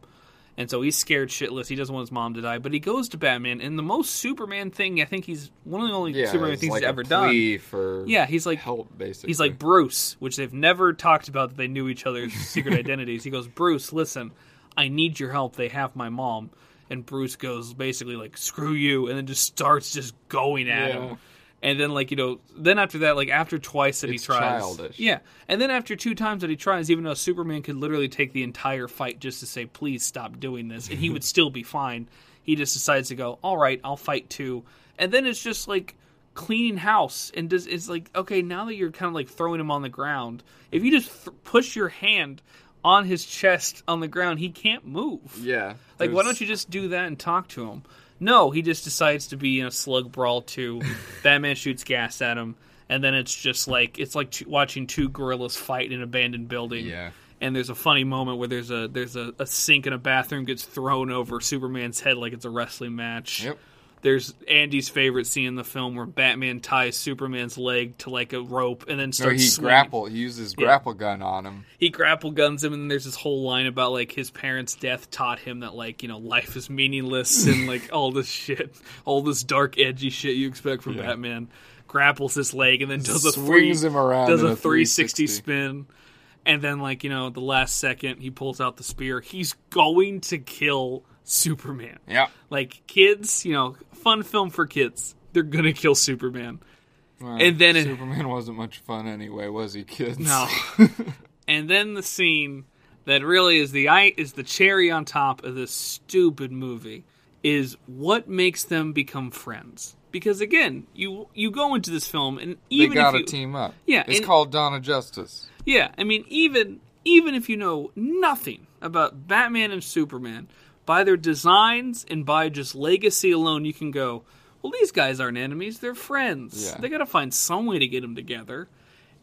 [SPEAKER 1] and so he's scared shitless he doesn't want his mom to die but he goes to batman and the most superman thing i think he's one of the only
[SPEAKER 2] Yeah.
[SPEAKER 1] superman things
[SPEAKER 2] like
[SPEAKER 1] he's ever done
[SPEAKER 2] for
[SPEAKER 1] yeah he's like
[SPEAKER 2] help basically.
[SPEAKER 1] He's like Bruce, which they've never talked about that they knew each other's secret identities. He goes, Bruce, listen, I need your help. They have my mom. And Bruce goes basically like, screw you, and then just starts just going at
[SPEAKER 2] Yeah.
[SPEAKER 1] him. And then like, you know, then after that, like after twice that
[SPEAKER 2] It's
[SPEAKER 1] he tries.
[SPEAKER 2] childish.
[SPEAKER 1] Yeah. And then after two times that he tries, even though Superman could literally take the entire fight just to say, please stop doing this, and he would still be fine. He just decides to go, all right, I'll fight too. And then it's just like cleaning house and does it's like okay now that you're kind of like throwing him on the ground if you just th- push your hand on his chest on the ground he can't move
[SPEAKER 2] yeah.
[SPEAKER 1] like why don't you just do that and talk to him no he just decides to be in a slug brawl too batman shoots gas at him and then it's just like it's like two, watching two gorillas fight in an abandoned building
[SPEAKER 2] Yeah.
[SPEAKER 1] and there's a funny moment where there's a there's a, a sink in a bathroom gets thrown over superman's head like it's a wrestling match
[SPEAKER 2] Yep.
[SPEAKER 1] There's Andy's favorite scene in the film where Batman ties Superman's leg to like a rope and then starts.
[SPEAKER 2] No, he
[SPEAKER 1] swinging.
[SPEAKER 2] grapple. He uses grapple gun on him.
[SPEAKER 1] He grapple guns him, and then there's this whole line about like his parents' death taught him that like you know life is meaningless and like all this shit, all this dark edgy shit you expect from
[SPEAKER 2] Yeah.
[SPEAKER 1] Batman. Grapples his leg and then does a
[SPEAKER 2] Swings
[SPEAKER 1] three,
[SPEAKER 2] him around
[SPEAKER 1] does a
[SPEAKER 2] a
[SPEAKER 1] 360
[SPEAKER 2] 360.
[SPEAKER 1] spin. And then, like, you know, the last second, he pulls out the spear. He's going to kill Superman.
[SPEAKER 2] Yeah.
[SPEAKER 1] Like kids, you know, fun film for kids. They're gonna kill Superman.
[SPEAKER 2] Well,
[SPEAKER 1] And then it-
[SPEAKER 2] Superman wasn't much fun anyway, was he, kids?
[SPEAKER 1] No. and then the scene that really is the i is the cherry on top of this stupid movie is what makes them become friends. Because again, you you go into this film and
[SPEAKER 2] they
[SPEAKER 1] even
[SPEAKER 2] gotta
[SPEAKER 1] if you,
[SPEAKER 2] team up.
[SPEAKER 1] Yeah,
[SPEAKER 2] It's
[SPEAKER 1] and-
[SPEAKER 2] called of Justice.
[SPEAKER 1] Yeah, I mean, even even if you know nothing about Batman and Superman, by their designs and by just legacy alone, you can go, well, these guys aren't enemies; they're friends.
[SPEAKER 2] Yeah.
[SPEAKER 1] They got to find some way to get them together,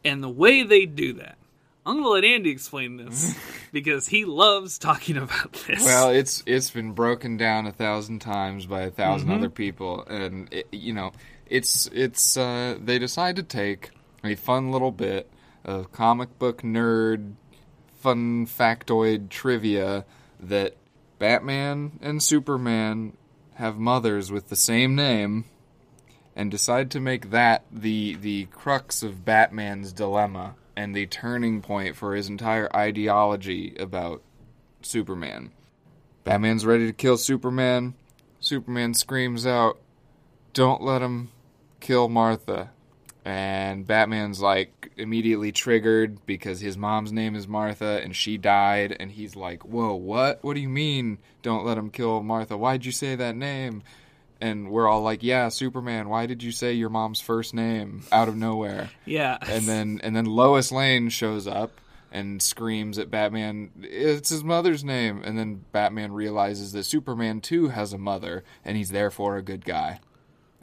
[SPEAKER 1] and the way they do that, I'm gonna let Andy explain this because he loves talking about this.
[SPEAKER 2] Well, it's it's been broken down a thousand times by a 1000
[SPEAKER 1] Mm-hmm.
[SPEAKER 2] other people, and it, you know, it's it's uh, they decide to take a fun little bit of comic book nerd fun factoid trivia that Batman and Superman have mothers with the same name, and decide to make that the the crux of Batman's dilemma and the turning point for his entire ideology about Superman. Batman's ready to kill Superman. Superman screams out, "Don't let him kill Martha. And Batman's like immediately triggered because his mom's name is Martha and she died. And he's like, Whoa, what? What do you mean don't let him kill Martha? Why'd you say that name? And we're all like, Yeah, Superman, why did you say your mom's first name out of nowhere?
[SPEAKER 1] Yeah.
[SPEAKER 2] and then and then Lois Lane shows up and screams at Batman, "It's his mother's name!" And then Batman realizes that Superman too has a mother, and he's therefore a good guy,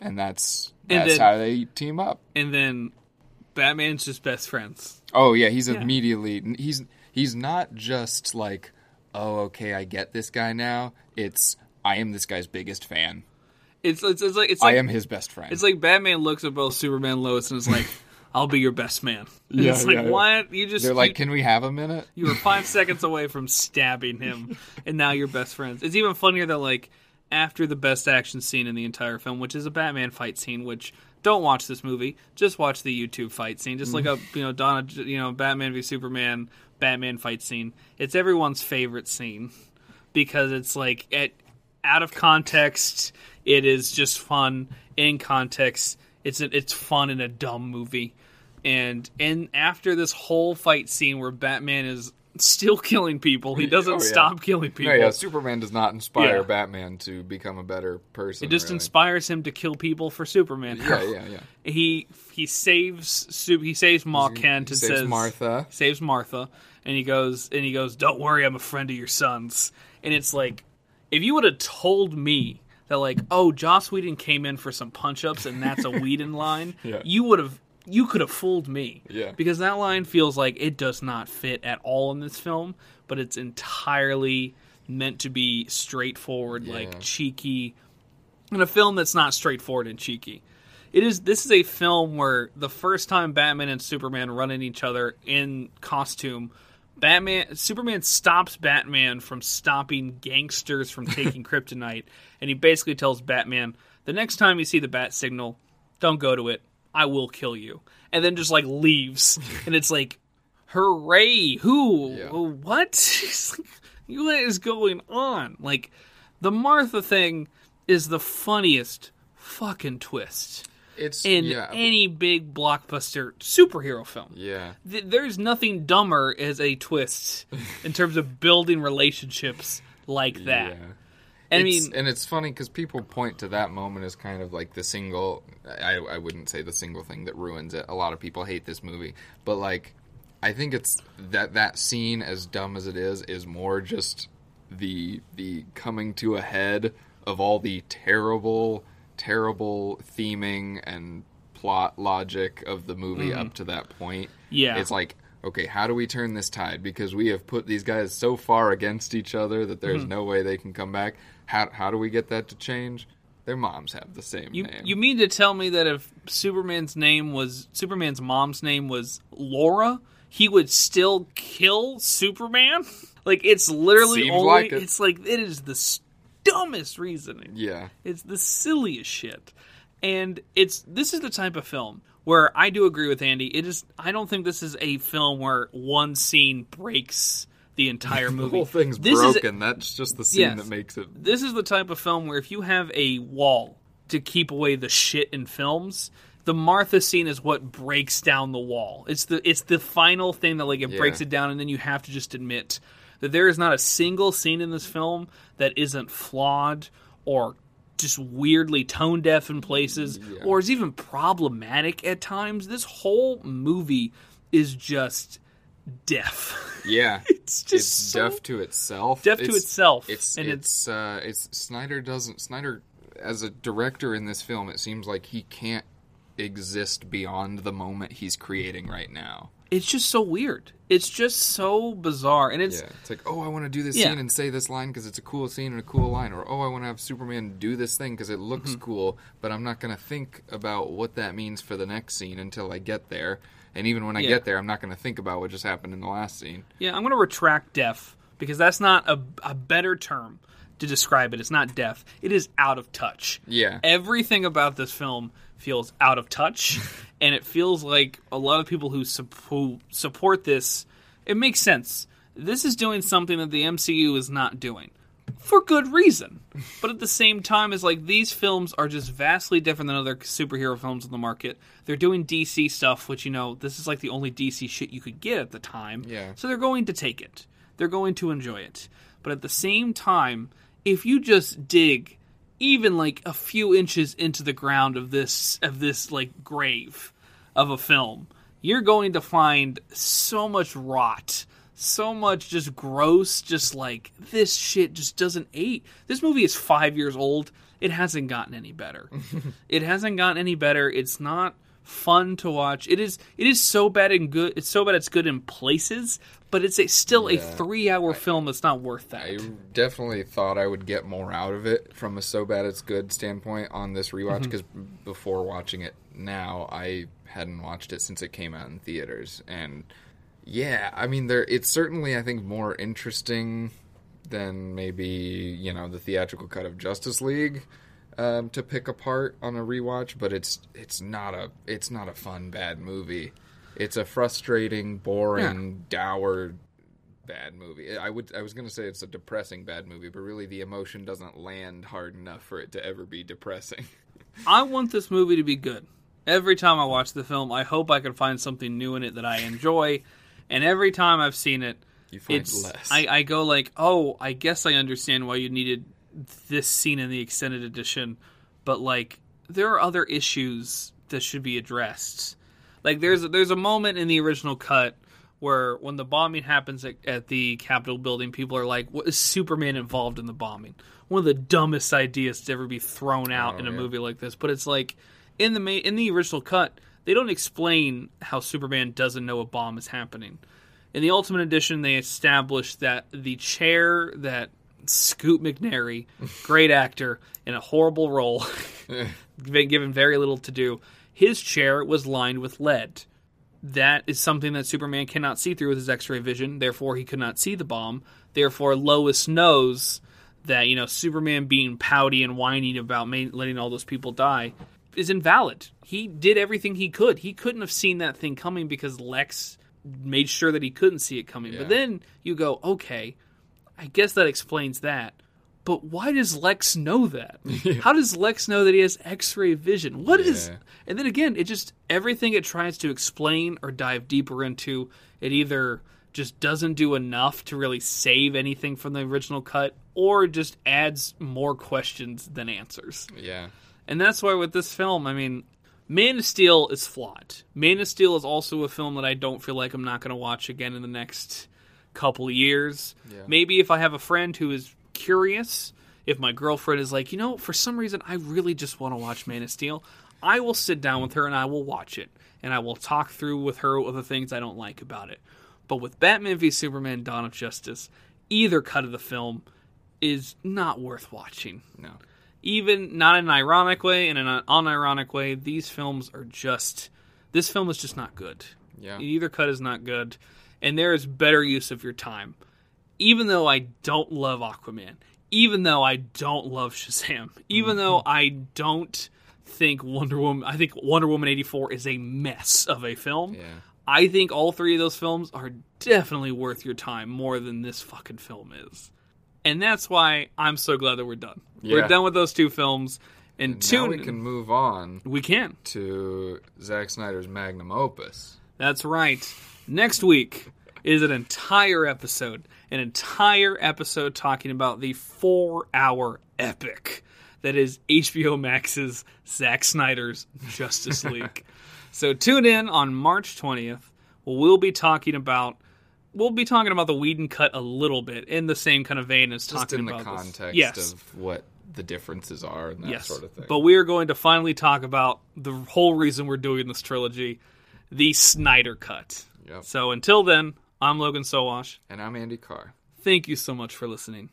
[SPEAKER 2] and that's
[SPEAKER 1] And
[SPEAKER 2] that's
[SPEAKER 1] then-
[SPEAKER 2] how they team up.
[SPEAKER 1] and then Batman's just best friends.
[SPEAKER 2] Oh yeah, he's immediately he's he's not just like, oh okay, I get this guy now. It's I am this guy's biggest fan.
[SPEAKER 1] It's it's, it's like it's
[SPEAKER 2] I
[SPEAKER 1] like
[SPEAKER 2] am his best friend.
[SPEAKER 1] it's like Batman looks at both Superman and Lois and is like, "I'll be your best man." And
[SPEAKER 2] Yeah,
[SPEAKER 1] it's like
[SPEAKER 2] yeah, yeah.
[SPEAKER 1] what you just
[SPEAKER 2] They're like,
[SPEAKER 1] you,
[SPEAKER 2] can we have a minute?
[SPEAKER 1] you were five seconds away from stabbing him, and now you're best friends. It's even funnier that like after the best action scene in the entire film, which is a Batman fight scene, which don't watch this movie, just watch the YouTube fight scene. Just look up, you know, Donna, you know, Batman v Superman, Batman fight scene. It's everyone's favorite scene because it's like at out of context, it is just fun. In context, it's a, it's fun in a dumb movie. And and after this whole fight scene where Batman is still killing people, he doesn't
[SPEAKER 2] Oh, yeah.
[SPEAKER 1] stop killing
[SPEAKER 2] No,
[SPEAKER 1] people.
[SPEAKER 2] yeah, Superman does not inspire
[SPEAKER 1] Yeah.
[SPEAKER 2] Batman to become a better person.
[SPEAKER 1] it just
[SPEAKER 2] really.
[SPEAKER 1] inspires him to kill people for Superman.
[SPEAKER 2] Yeah, yeah, yeah.
[SPEAKER 1] He he saves he saves Ma Kent
[SPEAKER 2] He
[SPEAKER 1] and
[SPEAKER 2] saves
[SPEAKER 1] says
[SPEAKER 2] Martha.
[SPEAKER 1] saves Martha, and he goes and he goes, "Don't worry, I'm a friend of your son's." And it's like, if you would have told me that, like, oh, Joss Whedon came in for some punch ups and that's a Whedon line,
[SPEAKER 2] Yeah.
[SPEAKER 1] you would have you could have fooled me.
[SPEAKER 2] Yeah.
[SPEAKER 1] because that line feels like it does not fit at all in this film, but it's entirely meant to be straightforward,
[SPEAKER 2] Yeah.
[SPEAKER 1] like cheeky, in a film that's not straightforward and cheeky. It is. This is a film where the first time Batman and Superman run at each other in costume, Batman, Superman stops Batman from stopping gangsters from taking kryptonite, and he basically tells Batman, "The next time you see the bat signal, don't go to it. I will kill you." And then just like leaves, and it's like, "Hooray! Who?
[SPEAKER 2] Yeah.
[SPEAKER 1] What? What is going on?" Like, the Martha thing is the funniest fucking twist
[SPEAKER 2] It's
[SPEAKER 1] in
[SPEAKER 2] yeah,
[SPEAKER 1] any big blockbuster superhero film.
[SPEAKER 2] yeah.
[SPEAKER 1] Th- There's nothing dumber as a twist in terms of building relationships like that.
[SPEAKER 2] Yeah.
[SPEAKER 1] I
[SPEAKER 2] It's-
[SPEAKER 1] mean,
[SPEAKER 2] and it's funny because people point to that moment as kind of like the single. I, I wouldn't say the single thing that ruins it. A lot of people hate this movie, but like, I think it's that that scene, as dumb as it is, is more just the the coming to a head of all the terrible, terrible theming and plot logic of the movie up to that point.
[SPEAKER 1] Yeah.
[SPEAKER 2] it's like. Okay, how do we turn this tide? Because we have put these guys so far against each other that there's
[SPEAKER 1] Mm-hmm.
[SPEAKER 2] no way they can come back. How how do we get that to change? Their moms have the same
[SPEAKER 1] you
[SPEAKER 2] name.
[SPEAKER 1] you mean to tell me that if Superman's name was Superman's mom's name was Laura, he would still kill Superman? Like it's literally
[SPEAKER 2] Seems
[SPEAKER 1] only
[SPEAKER 2] like it.
[SPEAKER 1] it's like it is the dumbest reasoning.
[SPEAKER 2] yeah,
[SPEAKER 1] It's the silliest shit. And it's this is the type of film where I do agree with Andy. It is I don't think this is a film where one scene breaks the entire movie.
[SPEAKER 2] the whole thing's
[SPEAKER 1] this Is,
[SPEAKER 2] broken. That's just the scene
[SPEAKER 1] Yes.
[SPEAKER 2] that makes it.
[SPEAKER 1] this is the type of film where if you have a wall to keep away the shit in films, the Martha scene is what breaks down the wall. It's the it's the final thing that like it
[SPEAKER 2] Yeah.
[SPEAKER 1] breaks it down and then you have to just admit that there is not a single scene in this film that isn't flawed or just weirdly tone deaf in places or is even problematic at times. This whole movie is just deaf.
[SPEAKER 2] Yeah,
[SPEAKER 1] it's just
[SPEAKER 2] it's
[SPEAKER 1] so
[SPEAKER 2] deaf to itself.
[SPEAKER 1] deaf to itself.
[SPEAKER 2] It's
[SPEAKER 1] and
[SPEAKER 2] it's uh, it's Snyder doesn't Snyder as a director in this film. It seems like he can't exist beyond the moment he's creating right now.
[SPEAKER 1] it's just so weird. It's just so bizarre, and it's
[SPEAKER 2] Yeah, it's like, oh, I want to do this
[SPEAKER 1] Yeah.
[SPEAKER 2] scene and say this line because it's a cool scene and a cool line, or oh, I want to have Superman do this thing because it looks
[SPEAKER 1] Mm-hmm.
[SPEAKER 2] cool, but I'm not going to think about what that means for the next scene until I get there. And even when I
[SPEAKER 1] Yeah.
[SPEAKER 2] get there, I'm not going to think about what just happened in the last scene.
[SPEAKER 1] yeah. I'm going to retract deaf because that's not a, a better term to describe it. It's not deaf. It is out of touch.
[SPEAKER 2] Yeah,
[SPEAKER 1] Everything about this film feels out of touch, and it feels like a lot of people who, sup- who support this. It makes sense. This is doing something that the MCU is not doing. For good reason. But at the same time, it's like these films are just vastly different than other superhero films on the market. They're doing DC stuff, which you know this is like the only DC shit you could get at the time.
[SPEAKER 2] Yeah.
[SPEAKER 1] So they're going to take it. They're going to enjoy it. But at the same time, if you just dig even like a few inches into the ground of this of this like grave of a film, you're going to find so much rot, so much just gross, just like this shit just doesn't age. This movie is five years old. It hasn't gotten any better. it hasn't gotten any better. It's not fun to watch. It is. It is so bad and good. It's so bad it's good in places, but it's a, still a three-hour film that's not worth that.
[SPEAKER 2] I definitely thought I would get more out of it from a so bad it's good standpoint on this
[SPEAKER 1] Mm-hmm.
[SPEAKER 2] rewatch because before watching it now, I hadn't watched it since it came out in theaters, and yeah, I mean, there it's certainly I think more interesting than maybe you know the theatrical cut of Justice League. Um, to pick apart on a rewatch, but it's it's not a it's not a fun bad movie. It's a frustrating, boring, dour bad movie. I would I was going to say it's a depressing bad movie, but really the emotion doesn't land hard enough for it to ever be depressing.
[SPEAKER 1] I want this movie to be good. Every time I watch the film, I hope I can find something new in it that I enjoy. And every time I've seen it,
[SPEAKER 2] You find
[SPEAKER 1] it's
[SPEAKER 2] less.
[SPEAKER 1] I, I go like, oh, I guess I understand why you needed this scene in the extended edition, but like there are other issues that should be addressed. Like there's there's a moment in the original cut where when the bombing happens at, at the Capitol building, people are like, "What is Superman involved in the bombing?" One of the dumbest ideas to ever be thrown out
[SPEAKER 2] Oh,
[SPEAKER 1] in a
[SPEAKER 2] yeah.
[SPEAKER 1] movie like this. But it's like in the ma- in the original cut, they don't explain how Superman doesn't know a bomb is happening. In the Ultimate Edition, they established that the chair that Scoot McNairy, great actor in a horrible role, been given very little to do, his chair was lined with lead. That is something that Superman cannot see through with his X-ray vision. Therefore, he could not see the bomb. Therefore, Lois knows that you know Superman being pouty and whining about letting all those people die is invalid. He did everything he could. He couldn't have seen that thing coming because Lex made sure that he couldn't see it coming.
[SPEAKER 2] Yeah.
[SPEAKER 1] But then you go, okay, I guess that explains that. But why does Lex know that? How does Lex know that he has X-ray vision? What is?
[SPEAKER 2] Yeah.
[SPEAKER 1] And then again, it just everything it tries to explain or dive deeper into, it either just doesn't do enough to really save anything from the original cut, or just adds more questions than answers.
[SPEAKER 2] yeah.
[SPEAKER 1] And that's why with this film, I mean, Man of Steel is flawed. Man of Steel is also a film that I don't feel like I'm not going to watch again in the next couple years.
[SPEAKER 2] Yeah.
[SPEAKER 1] Maybe if I have a friend who is curious, if my girlfriend is like, you know, for some reason I really just want to watch Man of Steel, I will sit down with her and I will watch it. And I will talk through with her the things I don't like about it. But with Batman v Superman Dawn of Justice, either cut of the film is not worth watching
[SPEAKER 2] No.
[SPEAKER 1] Even not in an ironic way in an unironic way, these films are just this film is just not good.
[SPEAKER 2] Yeah.
[SPEAKER 1] Either cut is not good, and there is better use of your time. Even though I don't love Aquaman, even though I don't love Shazam, even mm-hmm. though I don't think Wonder Woman, I think Wonder Woman eighty four is a mess of a film.
[SPEAKER 2] Yeah.
[SPEAKER 1] I think all three of those films are definitely worth your time more than this fucking film is. And that's why I'm so glad that we're done. We're done with those two films. And,
[SPEAKER 2] Now
[SPEAKER 1] tune
[SPEAKER 2] we can move on
[SPEAKER 1] we can.
[SPEAKER 2] to Zack Snyder's magnum opus.
[SPEAKER 1] That's right. Next week is an entire episode, an entire episode talking about the four-hour epic that is HBO Max's Zack Snyder's Justice League. so tune in on March 20th. We'll be talking about we'll be talking about the Whedon cut a little bit in the same kind of vein as
[SPEAKER 2] Just
[SPEAKER 1] talking about this.
[SPEAKER 2] context
[SPEAKER 1] Yes.
[SPEAKER 2] of what the differences are and that
[SPEAKER 1] yes.
[SPEAKER 2] sort of thing.
[SPEAKER 1] But we are going to finally talk about the whole reason we're doing this trilogy, the Snyder cut.
[SPEAKER 2] Yep.
[SPEAKER 1] So until then, I'm Logan Sowash.
[SPEAKER 2] and I'm Andy Carr.
[SPEAKER 1] Thank you so much for listening.